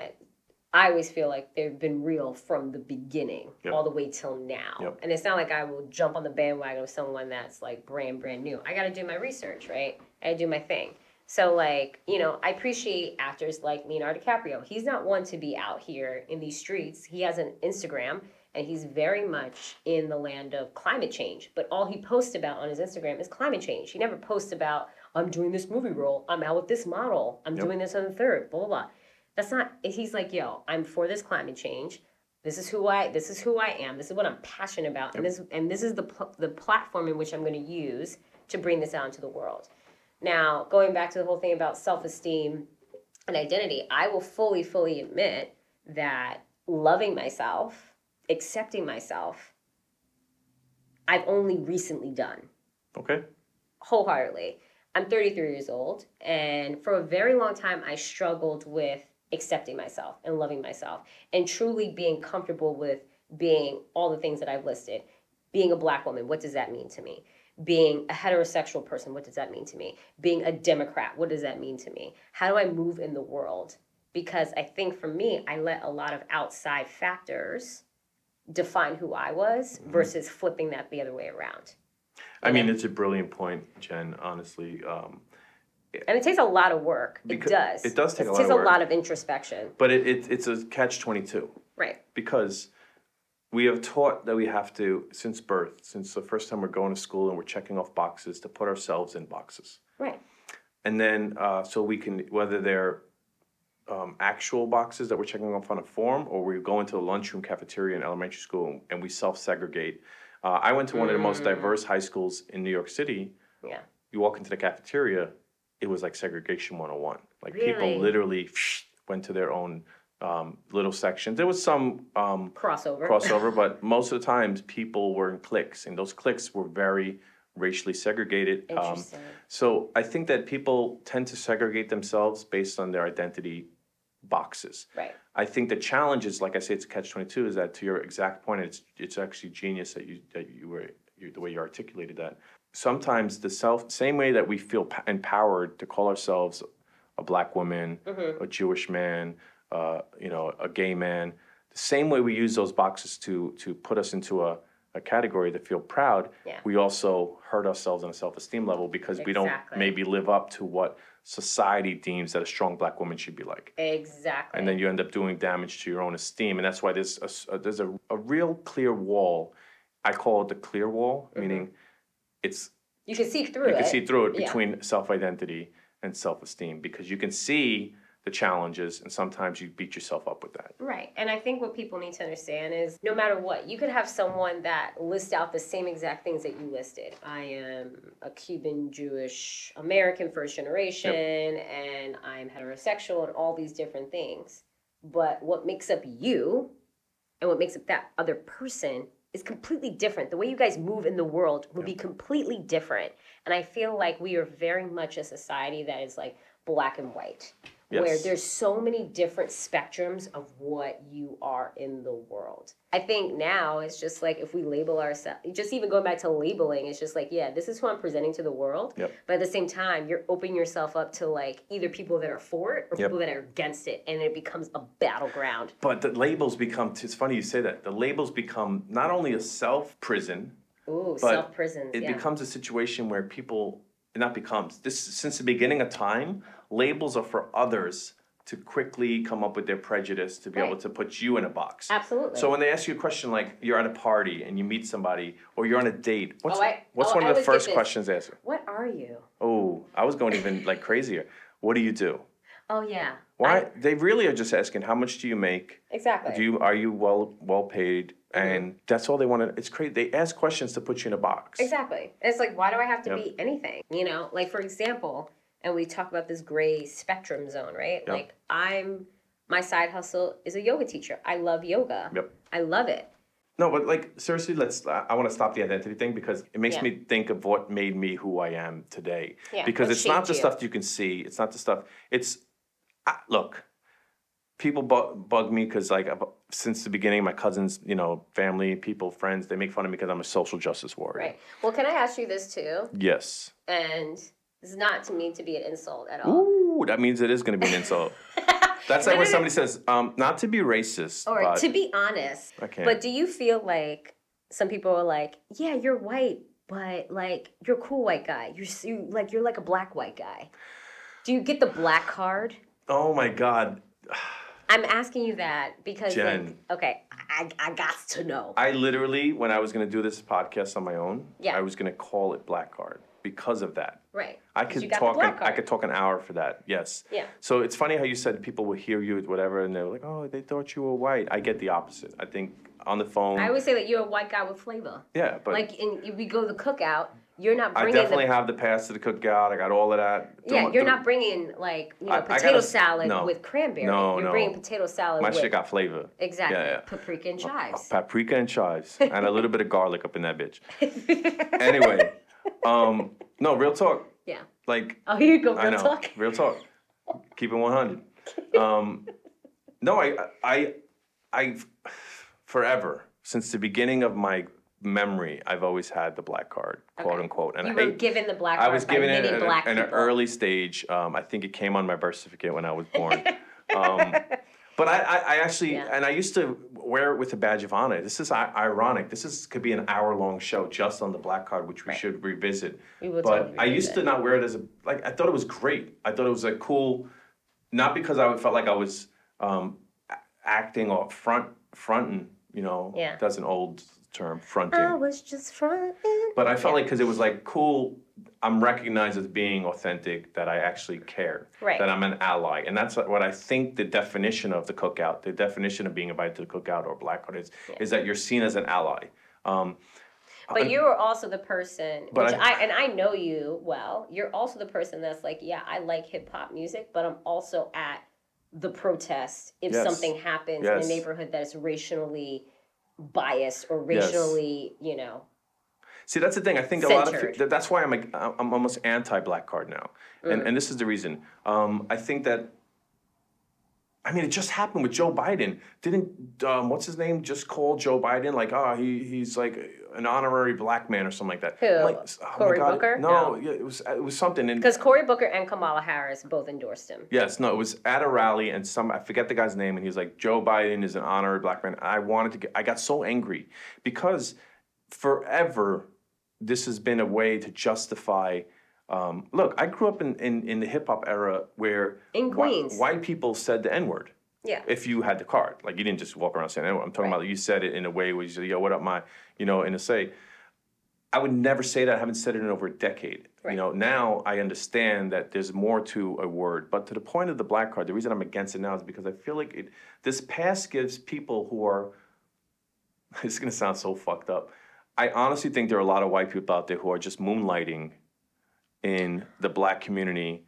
I always feel like they've been real from the beginning Yep. all the way till now. Yep. And it's not like I will jump on the bandwagon of someone that's like brand brand new. I got to do my research, right? I gotta do my thing. So like, you know, I appreciate actors like Leonardo DiCaprio. He's not one to be out here in these streets. He has an Instagram and he's very much in the land of climate change. But all he posts about on his Instagram is climate change. He never posts about I'm doing this movie role. I'm out with this model. I'm Yep. doing this on the third. Blah blah blah. That's not. He's like, yo, I'm for this climate change. This is who I. This is who I am. This is what I'm passionate about, and this and this is the pl- the platform in which I'm going to use to bring this out into the world. Now, going back to the whole thing about self esteem and identity, I will fully, fully admit that loving myself, accepting myself, I've only recently done Okay? wholeheartedly. I'm 33 years old, and for a very long time, I struggled with accepting myself and loving myself and truly being comfortable with being all the things that I've listed. Being a black woman, what does that mean to me? Being a heterosexual person, what does that mean to me? Being a Democrat, what does that mean to me? How do I move in the world? Because I think for me, I let a lot of outside factors define who I was versus flipping that the other way around. I mean, it's a brilliant point, Jen. Honestly, um, And it takes a lot of work. It does. it does take a lot takes of a lot of introspection. but it, it it's a catch twenty two Right. because we have taught that we have to since birth, since the first time we're going to school and we're checking off boxes to put ourselves in boxes, Right. and then uh, so we can whether they're um, actual boxes that we're checking off on a form, or we go into the lunchroom cafeteria in elementary school and we self segregate. Uh, I went to one of the most Mm. diverse high schools in New York City. Yeah. You walk into the cafeteria, it was like segregation 101. Like people literally went to their own um, little sections. There was some um, Crossover. crossover, but most of the times people were in cliques, and those cliques were very racially segregated. Um, Interesting. so I think that people tend to segregate themselves based on their identity boxes. right. I think the challenge is, like I say, it's catch twenty two. Is that to your exact point? It's it's actually genius that you that you were you, the way you articulated that. Sometimes the self same way that we feel p- empowered to call ourselves a black woman, Mm-hmm. a Jewish man, uh, you know, a gay man. The same way we use those boxes to to put us into a, a category to feel proud. Yeah. We also hurt ourselves on a self esteem level because we don't maybe live up to what society deems that a strong black woman should be like Exactly. and then you end up doing damage to your own esteem and that's why there's a, a- there's a, a real clear wall i call it the clear wall meaning it's you can see through you it. can see through it Yeah. between self-identity and self-esteem because you can see the challenges and sometimes you beat yourself up with that Right. And I think what people need to understand is no matter what, you could have someone that lists out the same exact things that you listed. I am a Cuban Jewish American first generation and I'm heterosexual and all these different things. But what makes up you and what makes up that other person is completely different. The way you guys move in the world would be completely different. And I feel like we are very much a society that is like black and white where Yes. there's so many different spectrums of what you are in the world. I think now it's just like if we label ourselves, just even going back to labeling, it's just like, yeah, this is who I'm presenting to the world. Yep. But at the same time, you're opening yourself up to like either people that are for it or Yep. people that are against it, and it becomes a battleground. but the labels become it's funny you say that the labels become not only a self prison Ooh, But self prisons. it yeah. becomes a situation where people it not becomes this since the beginning of time labels are for others to quickly come up with their prejudice to be able to put you in a box Absolutely. so when they ask you a question like you're at a party and you meet somebody or you're on a date what's, Oh, I- what's oh, one I of the first questions they ask you what are you? oh i was going even like crazier what do you do Oh yeah. why I- they really are just asking how much do you make exactly. do you are you well well paid. Mm-hmm. and that's all they want to it's crazy they ask questions to put you in a box Exactly. It's like, why do I have to Yep. be anything? You know, like for example, and we talk about this gray spectrum zone, right? Yep. Like, I'm, my side hustle is a yoga teacher. I love yoga. Yep. I love it. No, but like seriously, let's. I, I want to stop the identity thing because it makes Yeah. me think of what made me who I am today. Yeah, because it's not the you. stuff you can see. It's not the stuff. It's look. People bug, bug me because like I've- since the beginning, my cousins, you know, family, people, friends, they make fun of me because I'm a social justice warrior. Right. Well, can I ask you this too? Yes. And this is not to me to be an insult at all. Ooh, that means it is going to be an insult. That's like when somebody says, um, not to be racist, Or but to be honest, can't. but do you feel like some people are like, yeah, you're white, but like you're a cool white guy. You're you, like you're like a black white guy. Do you get the black card? oh my God, I'm asking you that because like, Jen. okay, I I got to know. I literally, when I was going to do this podcast on my own, Yeah. I was going to call it Black Card because of that. Right. I 'Cause could you got the talk. black I card. could talk an hour for that. Yes. Yeah. So it's funny how you said people will hear you whatever, and they're like, "Oh, they thought you were white." I get the opposite. I think on the phone. I always say that you're a white guy with flavor. yeah, but like in if we go to the cookout, you're not I bringing definitely the have the pasta to cook cookout. I got all of that. yeah, Don't- you're don't- not bringing like you know I- I potato gotta- salad no. with cranberry. No, you're no. bringing potato salad My with shit got flavor. exactly Yeah, yeah. paprika and chives. Paprika and chives, and a little bit of garlic up in that bitch. anyway, um, no, real talk. yeah. Like Oh, here you go. I Real know. talk. Real talk. Keep it 100. Um, No, I, I, I've forever since the beginning of my memory, I've always had the black card, quote Okay. unquote. And You I, were given the black card. I was given it at, a- at an early stage. Um, I think it came on my birth certificate when I was born. um, but I, I, I actually, Yeah. and I used to wear it with a badge of honor. This is ironic. This is could be an hour long show just on the black card, which we Right. should revisit. We will but totally I used to not wear it as a like. I thought it was great. I thought it was a cool, not because I felt like I was um, acting or front fronting. You know, Yeah. that's an old term, fronting. I was just fronting. But I felt Yeah. like because it was like cool, I'm recognized as being authentic, that I actually care, Right. that I'm an ally, and that's what I think the definition of the cookout, the definition of being invited to the cookout or black card is, is that you're seen as an ally. Um, But you were also the person, But which I, I- and I know you well. You're also the person that's like, yeah, I like hip hop music, but I'm also at the protest if Yes. something happens in a neighborhood that is racially biased or Yes. racially, you know. See, that's the thing. I think a lot of Centered. that- that's why I'm like, I'm almost anti-black card now, and Mm. and this is the reason. Um, I think that. I mean, it just happened with Joe Biden. Didn't um, what's his name just call Joe Biden like, oh, he he's like an honorary black man or something like that. Who? Like, oh Cory Booker? No, No. yeah, it was it was something. Because Cory Booker and Kamala Harris both endorsed him. Yes, no, it was at a rally, and some I forget the guy's name, and he was like, "Joe Biden is an honorary black man." I wanted to get, I got so angry because forever this has been a way to justify. Um, look, I grew up in, in, in the hip hop era where In whi- Queens. white people said the N word Yeah. if you had the card. Like you didn't just walk around saying N word. I'm talking Right. about you said it in a way where you said, "Yo, what up, my," you know, in a say. I would never say that. I haven't said it in over a decade. Right. You know, now I understand that there's more to a word. But to the point of the black card, the reason I'm against it now is because I feel like it this pass gives people who are it's gonna sound so fucked up. I honestly think there are a lot of white people out there who are just moonlighting in the black community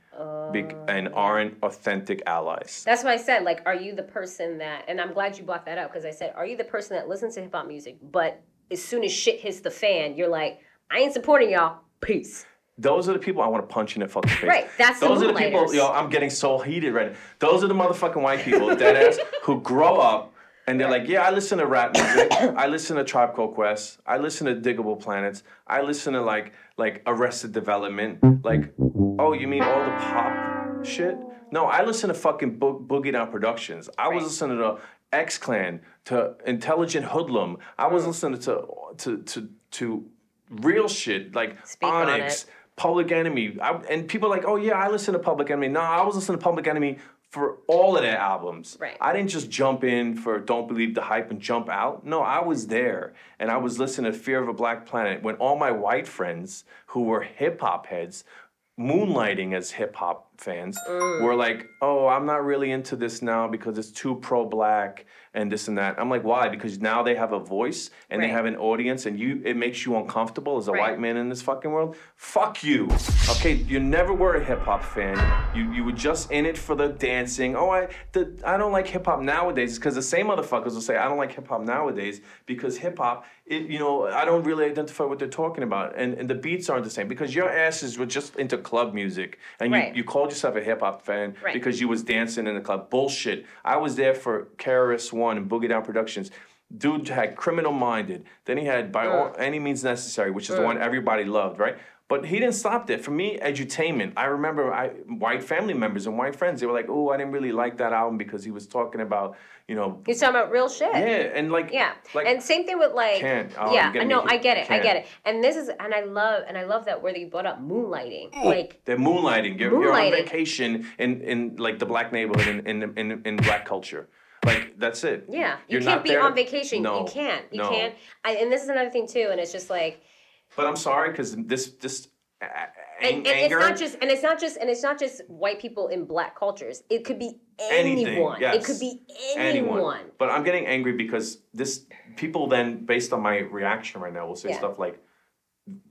big, and oh. aren't authentic allies. That's why I said, like, are you the person that, and I'm glad you brought that up because I said, are you the person that listens to hip hop music, but as soon as shit hits the fan, you're like, I ain't supporting y'all. Peace. Those are the people I want to punch in the fucking face. Right, that's the Those are the people. Yo, I'm getting so heated right now. Those are the motherfucking white people, dead ass, who grow up and they're like, yeah, I listen to rap music. I listen to Tribe Called Quest. I listen to Digable Planets. I listen to like like Arrested Development. Like, oh, you mean all the pop shit? No, I listen to fucking Bo- Boogie Down Productions. I was listening to X Clan, to Intelligent Hoodlum. I Mm. was listening to to to to real shit like Speak on Onyx. Public Enemy. I, and people are like, oh yeah, I listen to Public Enemy. No, I was listening to Public Enemy for all of their albums. Right. I didn't just jump in for Don't Believe the Hype and jump out. No, I was there. And I was listening to Fear of a Black Planet when all my white friends who were hip hop heads, moonlighting as hip hop fans, Mm. were like, oh, I'm not really into this now because it's too pro black and this and that. I'm like, why? Because now they have a voice and they have an audience and you it makes you uncomfortable as a Right. white man in this fucking world. Fuck you. Okay, you never were a hip hop fan. You you were just in it for the dancing. Oh, I the I don't like hip hop nowadays because the same motherfuckers will say I don't like hip hop nowadays because hip hop it you know I don't really identify what they're talking about and and the beats aren't the same because your asses were just into club music and you, Right. you called yourself a hip hop fan Right. because you was dancing in the club. Bullshit. I was there for KRS One and Boogie Down Productions. Dude had Criminal Minded. Then he had By mm. All, Any Means Necessary, which is the mm. one everybody loved, right? But he didn't stop there. For me, edutainment. I remember I, white family members and white friends. They were like, "Oh, I didn't really like that album because he was talking about, you know, He's talking about real shit. yeah, and like, Yeah, like, and same thing with like, Can't. Oh, yeah, I'm no, I get it, I can't. get it, and this is, and I love, and I love that where you brought up moonlighting, oh, like, they're moonlighting. You're, you're on vacation in, in like the black neighborhood in, in, in, in black culture. Like that's it. yeah, you You're can't not be there on vacation, No, you can't, you no. can't, I, and this is another thing too, and it's just like, But I'm sorry because this this a- a- and, ang- and it's not just, and it's not just, and it's not just white people in black cultures. It could be Anything, anyone. It could be anyone. But I'm getting angry because this people then, based on my reaction right now, will say Yeah. stuff like,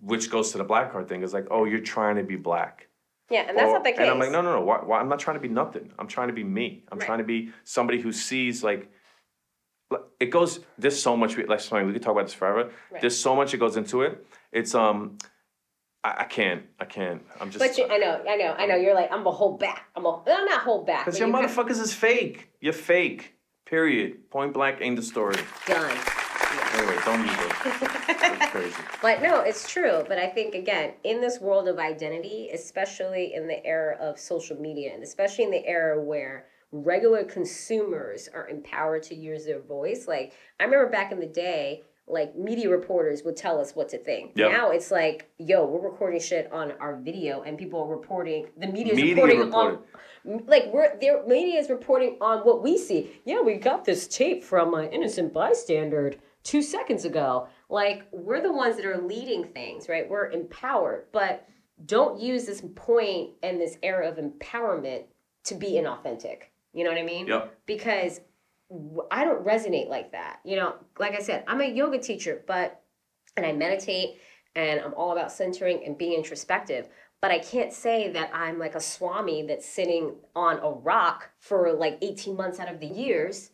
which goes to the black card thing, is like, oh, you're trying to be black. Yeah, and that's Or- not the case. And I'm like, no, no, no. Why, why? I'm not trying to be nothing. I'm trying to be me. I'm Right. trying to be somebody who sees like. like, It goes. There's so much. we- Like, sorry, we could talk about this forever. Right. There's so much that goes into it. It's um. I, I can't. I can't. I'm just. But you, I know, I know, I know. You're like, I'm gonna hold back. I'm gonna, I'm not hold back. Because your you- motherfuckers is fake. You're fake. Period. Point blank. End of story. done. Anyway, don't use it. But no, it's true. But I think again, in this world of identity, especially in the era of social media, and especially in the era where regular consumers are empowered to use their voice, like I remember back in the day, like media reporters would tell us what to think. Yep. Now it's like, yo, we're recording shit on our video, and people are reporting. The media's Media reporting reported. on like we're their media is reporting on what we see. Yeah, we got this tape from an innocent bystander two seconds ago. Like we're the ones that are leading things, right? We're empowered, but don't use this point and this era of empowerment to be inauthentic. You know what I mean? Yep. Because I don't resonate like that. You know, like I said, I'm a yoga teacher, but and I meditate and I'm all about centering and being introspective. But I can't say that I'm like a swami that's sitting on a rock for like 18 months out of the years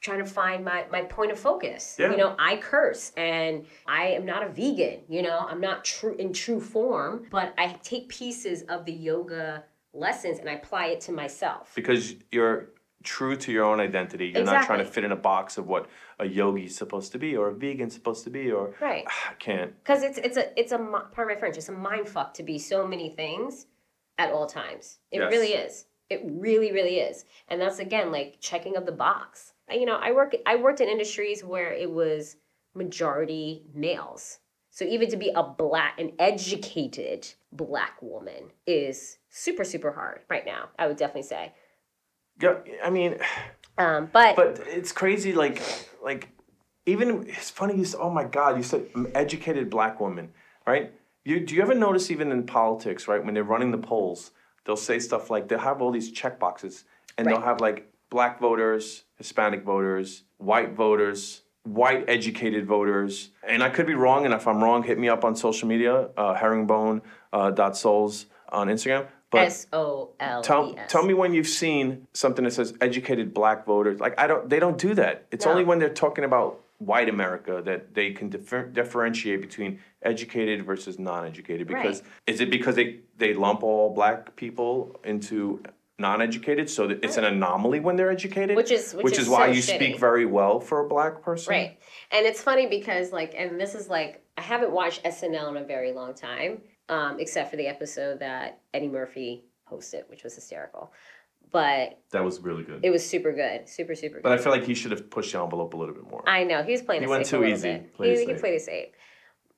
trying to find my, my point of focus. Yeah. You know, I curse and I am not a vegan, you know, I'm not true in true form, but I take pieces of the yoga lessons and I apply it to myself. Because you're true to your own identity. You're not trying to fit in a box of what a yogi's supposed to be or a vegan's supposed to be or Right. I can't. Because it's it's a it's a mi- pardon my French. It's a mind fuck to be so many things at all times. It Yes. really is. It really really is. And that's again like checking of the box. You know, I work I worked in industries where it was majority males. So even to be a black an educated black woman is super super hard right now. I would definitely say. Yeah, I mean, Um, but, but it's crazy. Like, like even it's funny. You said, "Oh my God!" You said "I'm educated black woman, right? You do you ever notice even in politics, right? When they're running the polls, they'll say stuff like they'll have all these check boxes, and they'll have like black voters, Hispanic voters, white voters, white educated voters. And I could be wrong, and if I'm wrong, hit me up on social media, uh, herringbone uh, souls on Instagram. But S O L Tell, S. tell me when you've seen something that says educated black voters. Like I don't, they don't do that. It's No. only when they're talking about white America that they can differ, differentiate between educated versus non-educated. Because is it because they they lump all black people into non-educated, so that it's an anomaly when they're educated, Which is- which is why so you shitty. speak very well for a black person. Right. And it's funny because like and this is like I haven't watched SNL in a very long time, um, except for the episode that Eddie Murphy hosted, which was hysterical. But That was really good. it was super good. Super, super good. but I feel like he should have pushed the envelope a little bit more. I know. He was playing He it went too easy. bit. He, he safe. played it safe.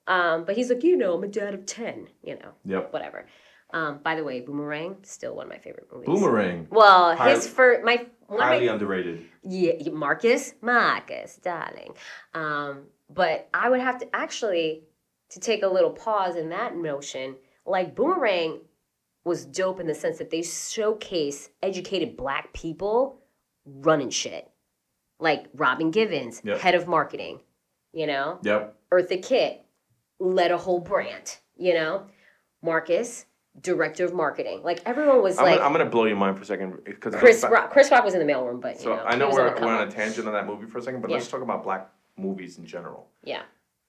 Um, but he's like, you know, I'm a dad of ten, you know. Yep. Whatever. Um, by the way, Boomerang, still one of my favorite movies. Boomerang, Well, Highly- his first my one of my highly underrated. Yeah, Marcus, Marcus, darling. Um, but I would have to actually to take a little pause in that notion. Like Boomerang was dope in the sense that they showcase educated black people running shit. Like Robin Givens, Yep. head of marketing, you know? Yep. Eartha Kitt led a whole brand, you know? Marcus, director of marketing. Like everyone was I'm, like gonna, I'm gonna blow your mind for a second because Chris Rock. Chris Rock was in the mailroom, but you So know, I know we're, the we're on a tangent on that movie for a second, but Yeah. let's talk about black movies in general. Yeah.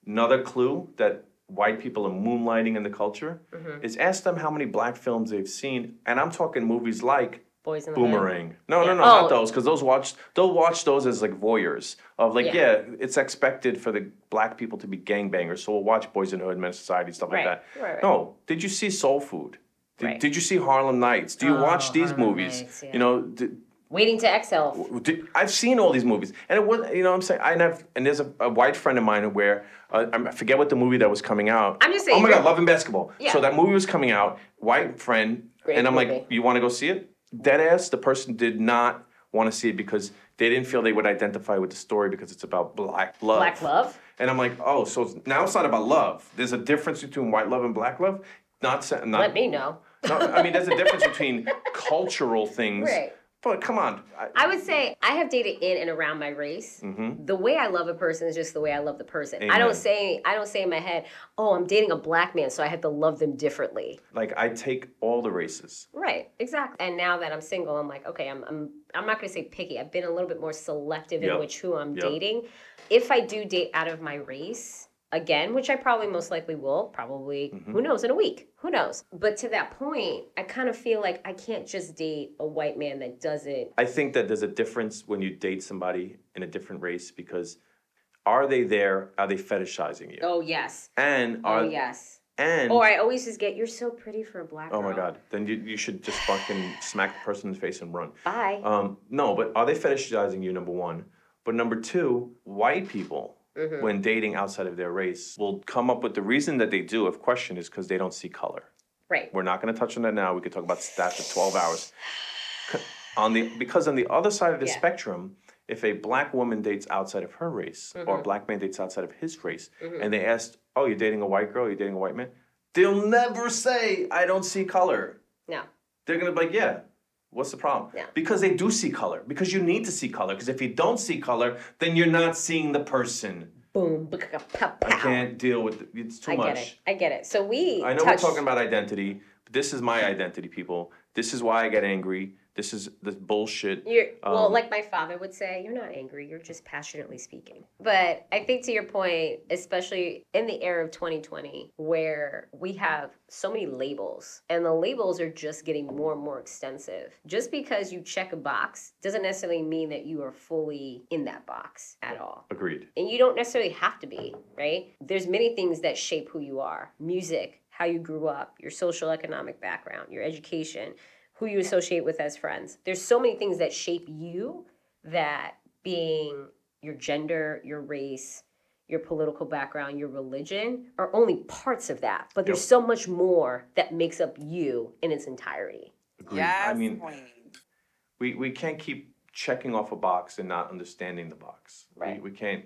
Another clue that white people are moonlighting in the culture Mm-hmm. is ask them how many black films they've seen, and I'm talking movies like Boyz n the Hood. Boomerang. No, Yeah. no, no, Oh. not those, because those watch they'll watch those as like voyeurs of like, Yeah. yeah. it's expected for the black people to be gangbangers, so we'll watch Boyz n the Hood, Men Society, stuff Right. like that. Right, right. No, did you see Soul Food? Did, Right. did you see Harlem Nights? Do you Oh, watch these Harlem movies? Nights, yeah. You know, did, Waiting to exhale. I've seen all these movies, and it was you know what I'm saying I have and there's a, a white friend of mine where uh, I forget what the movie that was coming out. I'm just saying, Oh my God, Love and Basketball. Yeah. So that movie was coming out. White friend, Great and I'm movie. like, you want to go see it? Dead ass. The person did not want to see it because they didn't feel they would identify with the story because it's about black love. Black love. And I'm like, oh, so now it's not about love. There's a difference between white love and black love. Not, not Let me know. no, I mean, there's a difference between cultural things. Right. But come on. I, I would say I have dated in and around my race. The way I love a person is just the way I love the person. I Mm-hmm. Don't say I don't say in my head, "Oh, I'm dating a black man, so I have to love them differently." like, I take all the races. Right, exactly. And now that I'm single, I'm like, okay, I'm I'm I'm not gonna say picky. I've been a little bit more selective in which who I'm Yep. dating. If I do date out of my race, again, which I probably most likely will, probably, Mm-hmm. who knows, in a week. Who knows? But to that point, I kind of feel like I can't just date a white man that doesn't. I think that there's a difference when you date somebody in a different race because are they there? Are they fetishizing you? Oh, yes. And are. Oh, yes. and Or I always just get, you're so pretty for a black oh girl. my god, then you, you should just fucking smack the person in the face and run. Bye. Um, no, but are they fetishizing you? Number one, but number two, white people Mm-hmm. when dating outside of their race will come up with the reason that they do. If question is because they don't see color. right. We're not going to touch on that now. We could talk about stats for 12 hours. On the because on the other side of the Yeah. spectrum, if a black woman dates outside of her race Mm-hmm. or a black man dates outside of his race, and they asked, "Oh, you're dating a white girl? You're dating a white man?" They'll never say, "I don't see color." No. They're gonna be like, "Yeah." What's the problem? Yeah. Because they do see color. Because you need to see color. Because if you don't see color, then you're not seeing the person. Boom. Pow, pow. I can't deal with it. It's too I much. get it. I get it. So we. I know touched, we're talking about identity, but this is my identity, people. This is why I get angry. This is the bullshit. You're well, Um, like my father would say, you're not angry. You're just passionately speaking. But I think to your point, especially in the era of 2020, where we have so many labels, and the labels are just getting more and more extensive. Just because you check a box doesn't necessarily mean that you are fully in that box at all. Agreed. And you don't necessarily have to be, right? There's many things that shape who you are music, how you grew up, your social economic background, your education, who you associate with as friends. There's so many things that shape you that being your gender, your race, your political background, your religion are only parts of that. But there's Yep. so much more that makes up you in its entirety. Agreed. Yes, I mean, queen. we, we can't keep checking off a box and not understanding the box. Right. We, we can't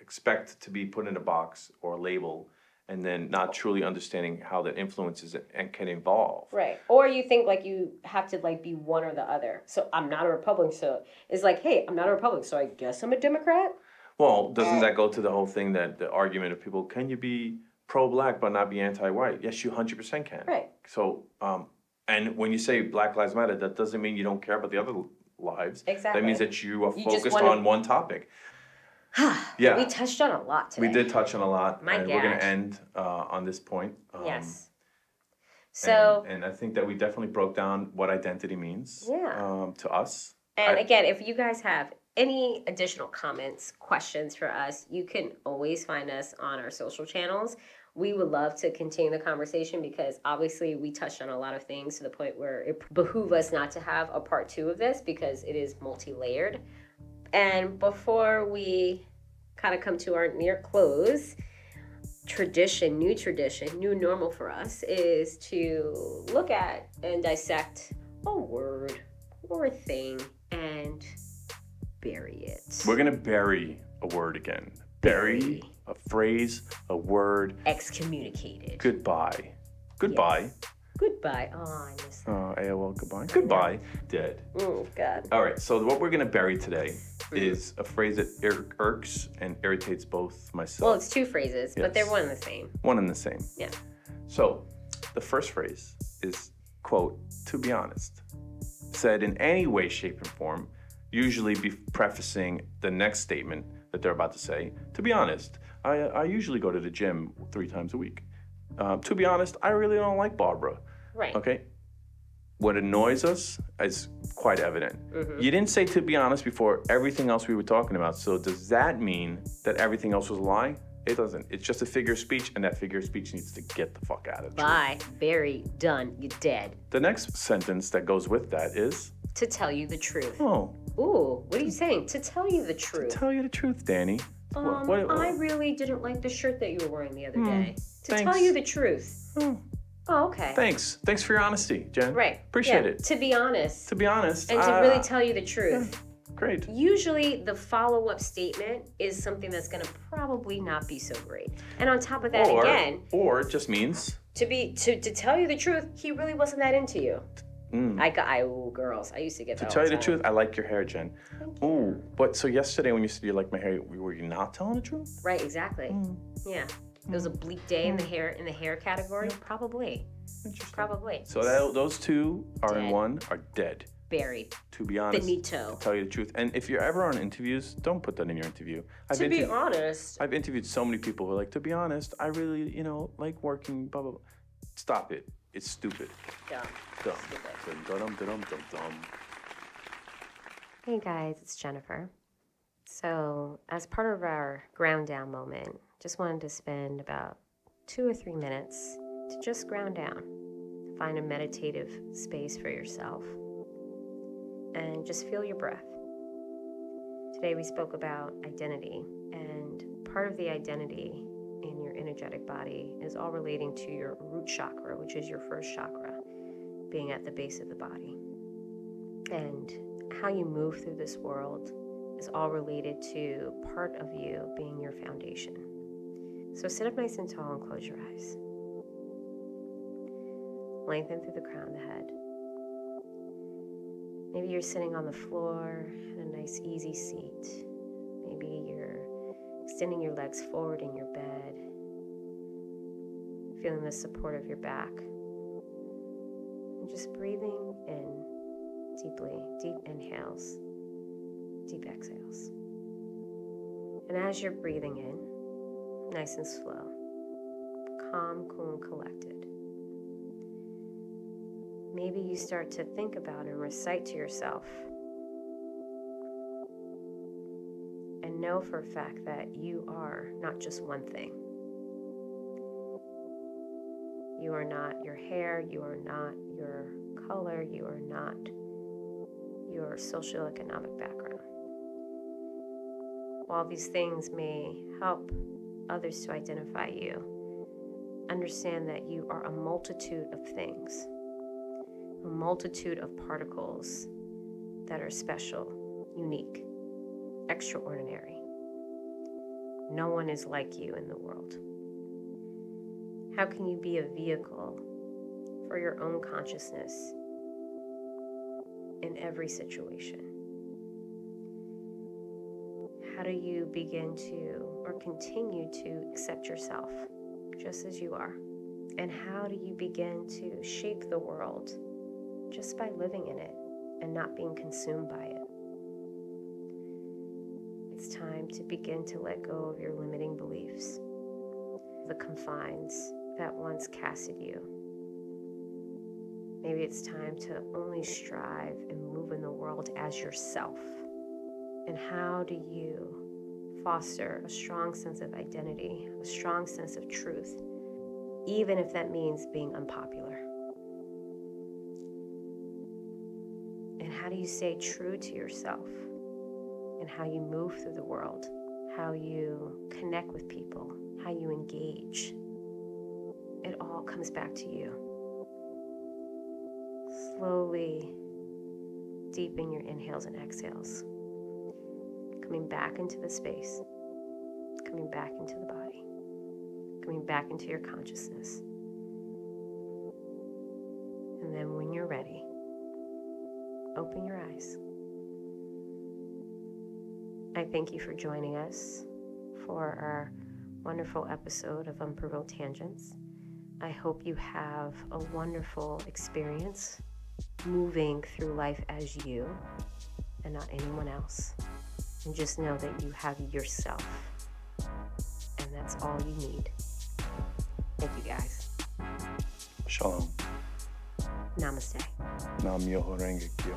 expect to be put in a box or a label and then not truly understanding how that influences it and can evolve. Right. Or you think like you have to like be one or the other. So I'm not a Republican, so it's like, hey, I'm not a Republican, so I guess I'm a Democrat. Well, doesn't that go to the whole thing that the argument of people, can you be pro-black but not be anti-white? Yes, you hundred percent can. Right. So, um, and when you say Black Lives Matter, that doesn't mean you don't care about the other lives. Exactly. That means that you are You focused on one topic. Yeah. We touched on a lot today. We did touch on a lot, My and we're gonna end uh, on this point. Um, Yes. and- So, and, I think that we definitely broke down what identity means. Yeah. Um, to us. and I- again, if you guys have any additional comments, questions for us, you can always find us on our social channels. We would love to continue the conversation because obviously we touched on a lot of things to the point where it behooves us not to have a part two of this because it is multi-layered. And before we kind of come to our near close, tradition, new tradition, new normal for us is to look at and dissect a word or a thing and bury it. We're gonna bury a word again. Bury Bury. a phrase, a word. Excommunicated. Goodbye. Goodbye. Goodbye. Oh, I miss that. Uh, AOL goodbye. Goodbye. Dead. Oh, God. All right. So what we're gonna bury today Mm-hmm. is a phrase that ir- irks and irritates both myself. Well, it's two phrases, but they're Yes. one and the same. one and the same. Yeah. So, the first phrase is, quote, to be honest, said in any way, shape, and form, usually be prefacing the next statement that they're about to say. To be honest, I, I usually go to the gym three times a week. Uh, to be honest, I really don't like Barbara. Right. Okay? What annoys us is quite evident. Mm-hmm. You didn't say to be honest before everything else we were talking about. So does that mean that everything else was a lie? It doesn't. It's just a figure of speech, and that figure of speech needs to get the fuck out of it. Bye. Bury. Done. You're dead. The next sentence that goes with that is, To tell you the truth. "Oh, Ooh, what are you saying? To tell you the truth. To tell you the truth, Danny. What- Um, what- I really didn't like the shirt that you were wearing the other day. To tell you the truth. Oh, Oh, okay. thanks. Thanks for your honesty, Jen. Right. Appreciate Yeah, it. To be honest. To be honest, and to uh, really tell you the truth. great. Usually, the follow up statement is something that's going to probably not be so great. And on top of that, or, again, or it just means to be to, to tell you the truth, he really wasn't that into you. Mm, I got I ooh, girls. I used to get to that. tell you the time. truth. I like your hair, Jen. Ooh, but so yesterday when you said you like my hair, were you not telling the truth? Right, exactly. Mm. Yeah. It was a bleak day in the hair in the hair category. Probably. Probably. So that, those two are in one are dead. buried. To be honest, Finito. to tell you the truth. And if you're ever on interviews, don't put that in your interview. I've To be honest, I've interviewed so many people who are like, to be honest, I really, you know, like working, blah, blah, blah. Stop it. It's stupid. dumb. Dumb. Stupid. Dum, dum, dum, dum, dum. Hey guys, it's Jennifer. So, as part of our ground down moment, just wanted to spend about two or three minutes to just ground down. Find a meditative space for yourself and just feel your breath. Today we spoke about identity, and part of the identity in your energetic body is all relating to your root chakra, which is your first chakra, being at the base of the body. And how you move through this world is all related to part of you being your foundation. So sit up nice and tall and close your eyes. Lengthen through the crown of the head. Maybe you're sitting on the floor in a nice, easy seat. Maybe you're extending your legs forward in your bed, feeling the support of your back. And just breathing in deeply, deep inhales, deep exhales. And as you're breathing in, nice and slow, calm, cool, and collected, maybe you start to think about and recite to yourself and know for a fact that you are not just one thing. You are not your hair, you are not your color, you are not your socioeconomic background. While these things may help others to identify you, understand that you are a multitude of things, a multitude of particles that are special, unique, extraordinary. No one is like you in the world. How can you be a vehicle for your own consciousness in every situation? How do you begin to or continue to accept yourself just as you are? And how do you begin to shape the world just by living in it and not being consumed by it? It's time to begin to let go of your limiting beliefs, the confines that once casted you. Maybe it's time to only strive and move in the world as yourself. And how do you foster a strong sense of identity, a strong sense of truth, even if that means being unpopular? And how do you stay true to yourself and how you move through the world, how you connect with people, how you engage? It all comes back to you. Slowly deepen your inhales and exhales coming back into the space, coming back into the body, coming back into your consciousness. And then when you're ready, open your eyes. I thank you for joining us for our wonderful episode of Unprovoked Tangents. I hope you have a wonderful experience moving through life as you and not anyone else. And just know that you have yourself. And that's all you need. Thank you guys. Shalom. Namaste. Nam Renge Kyo.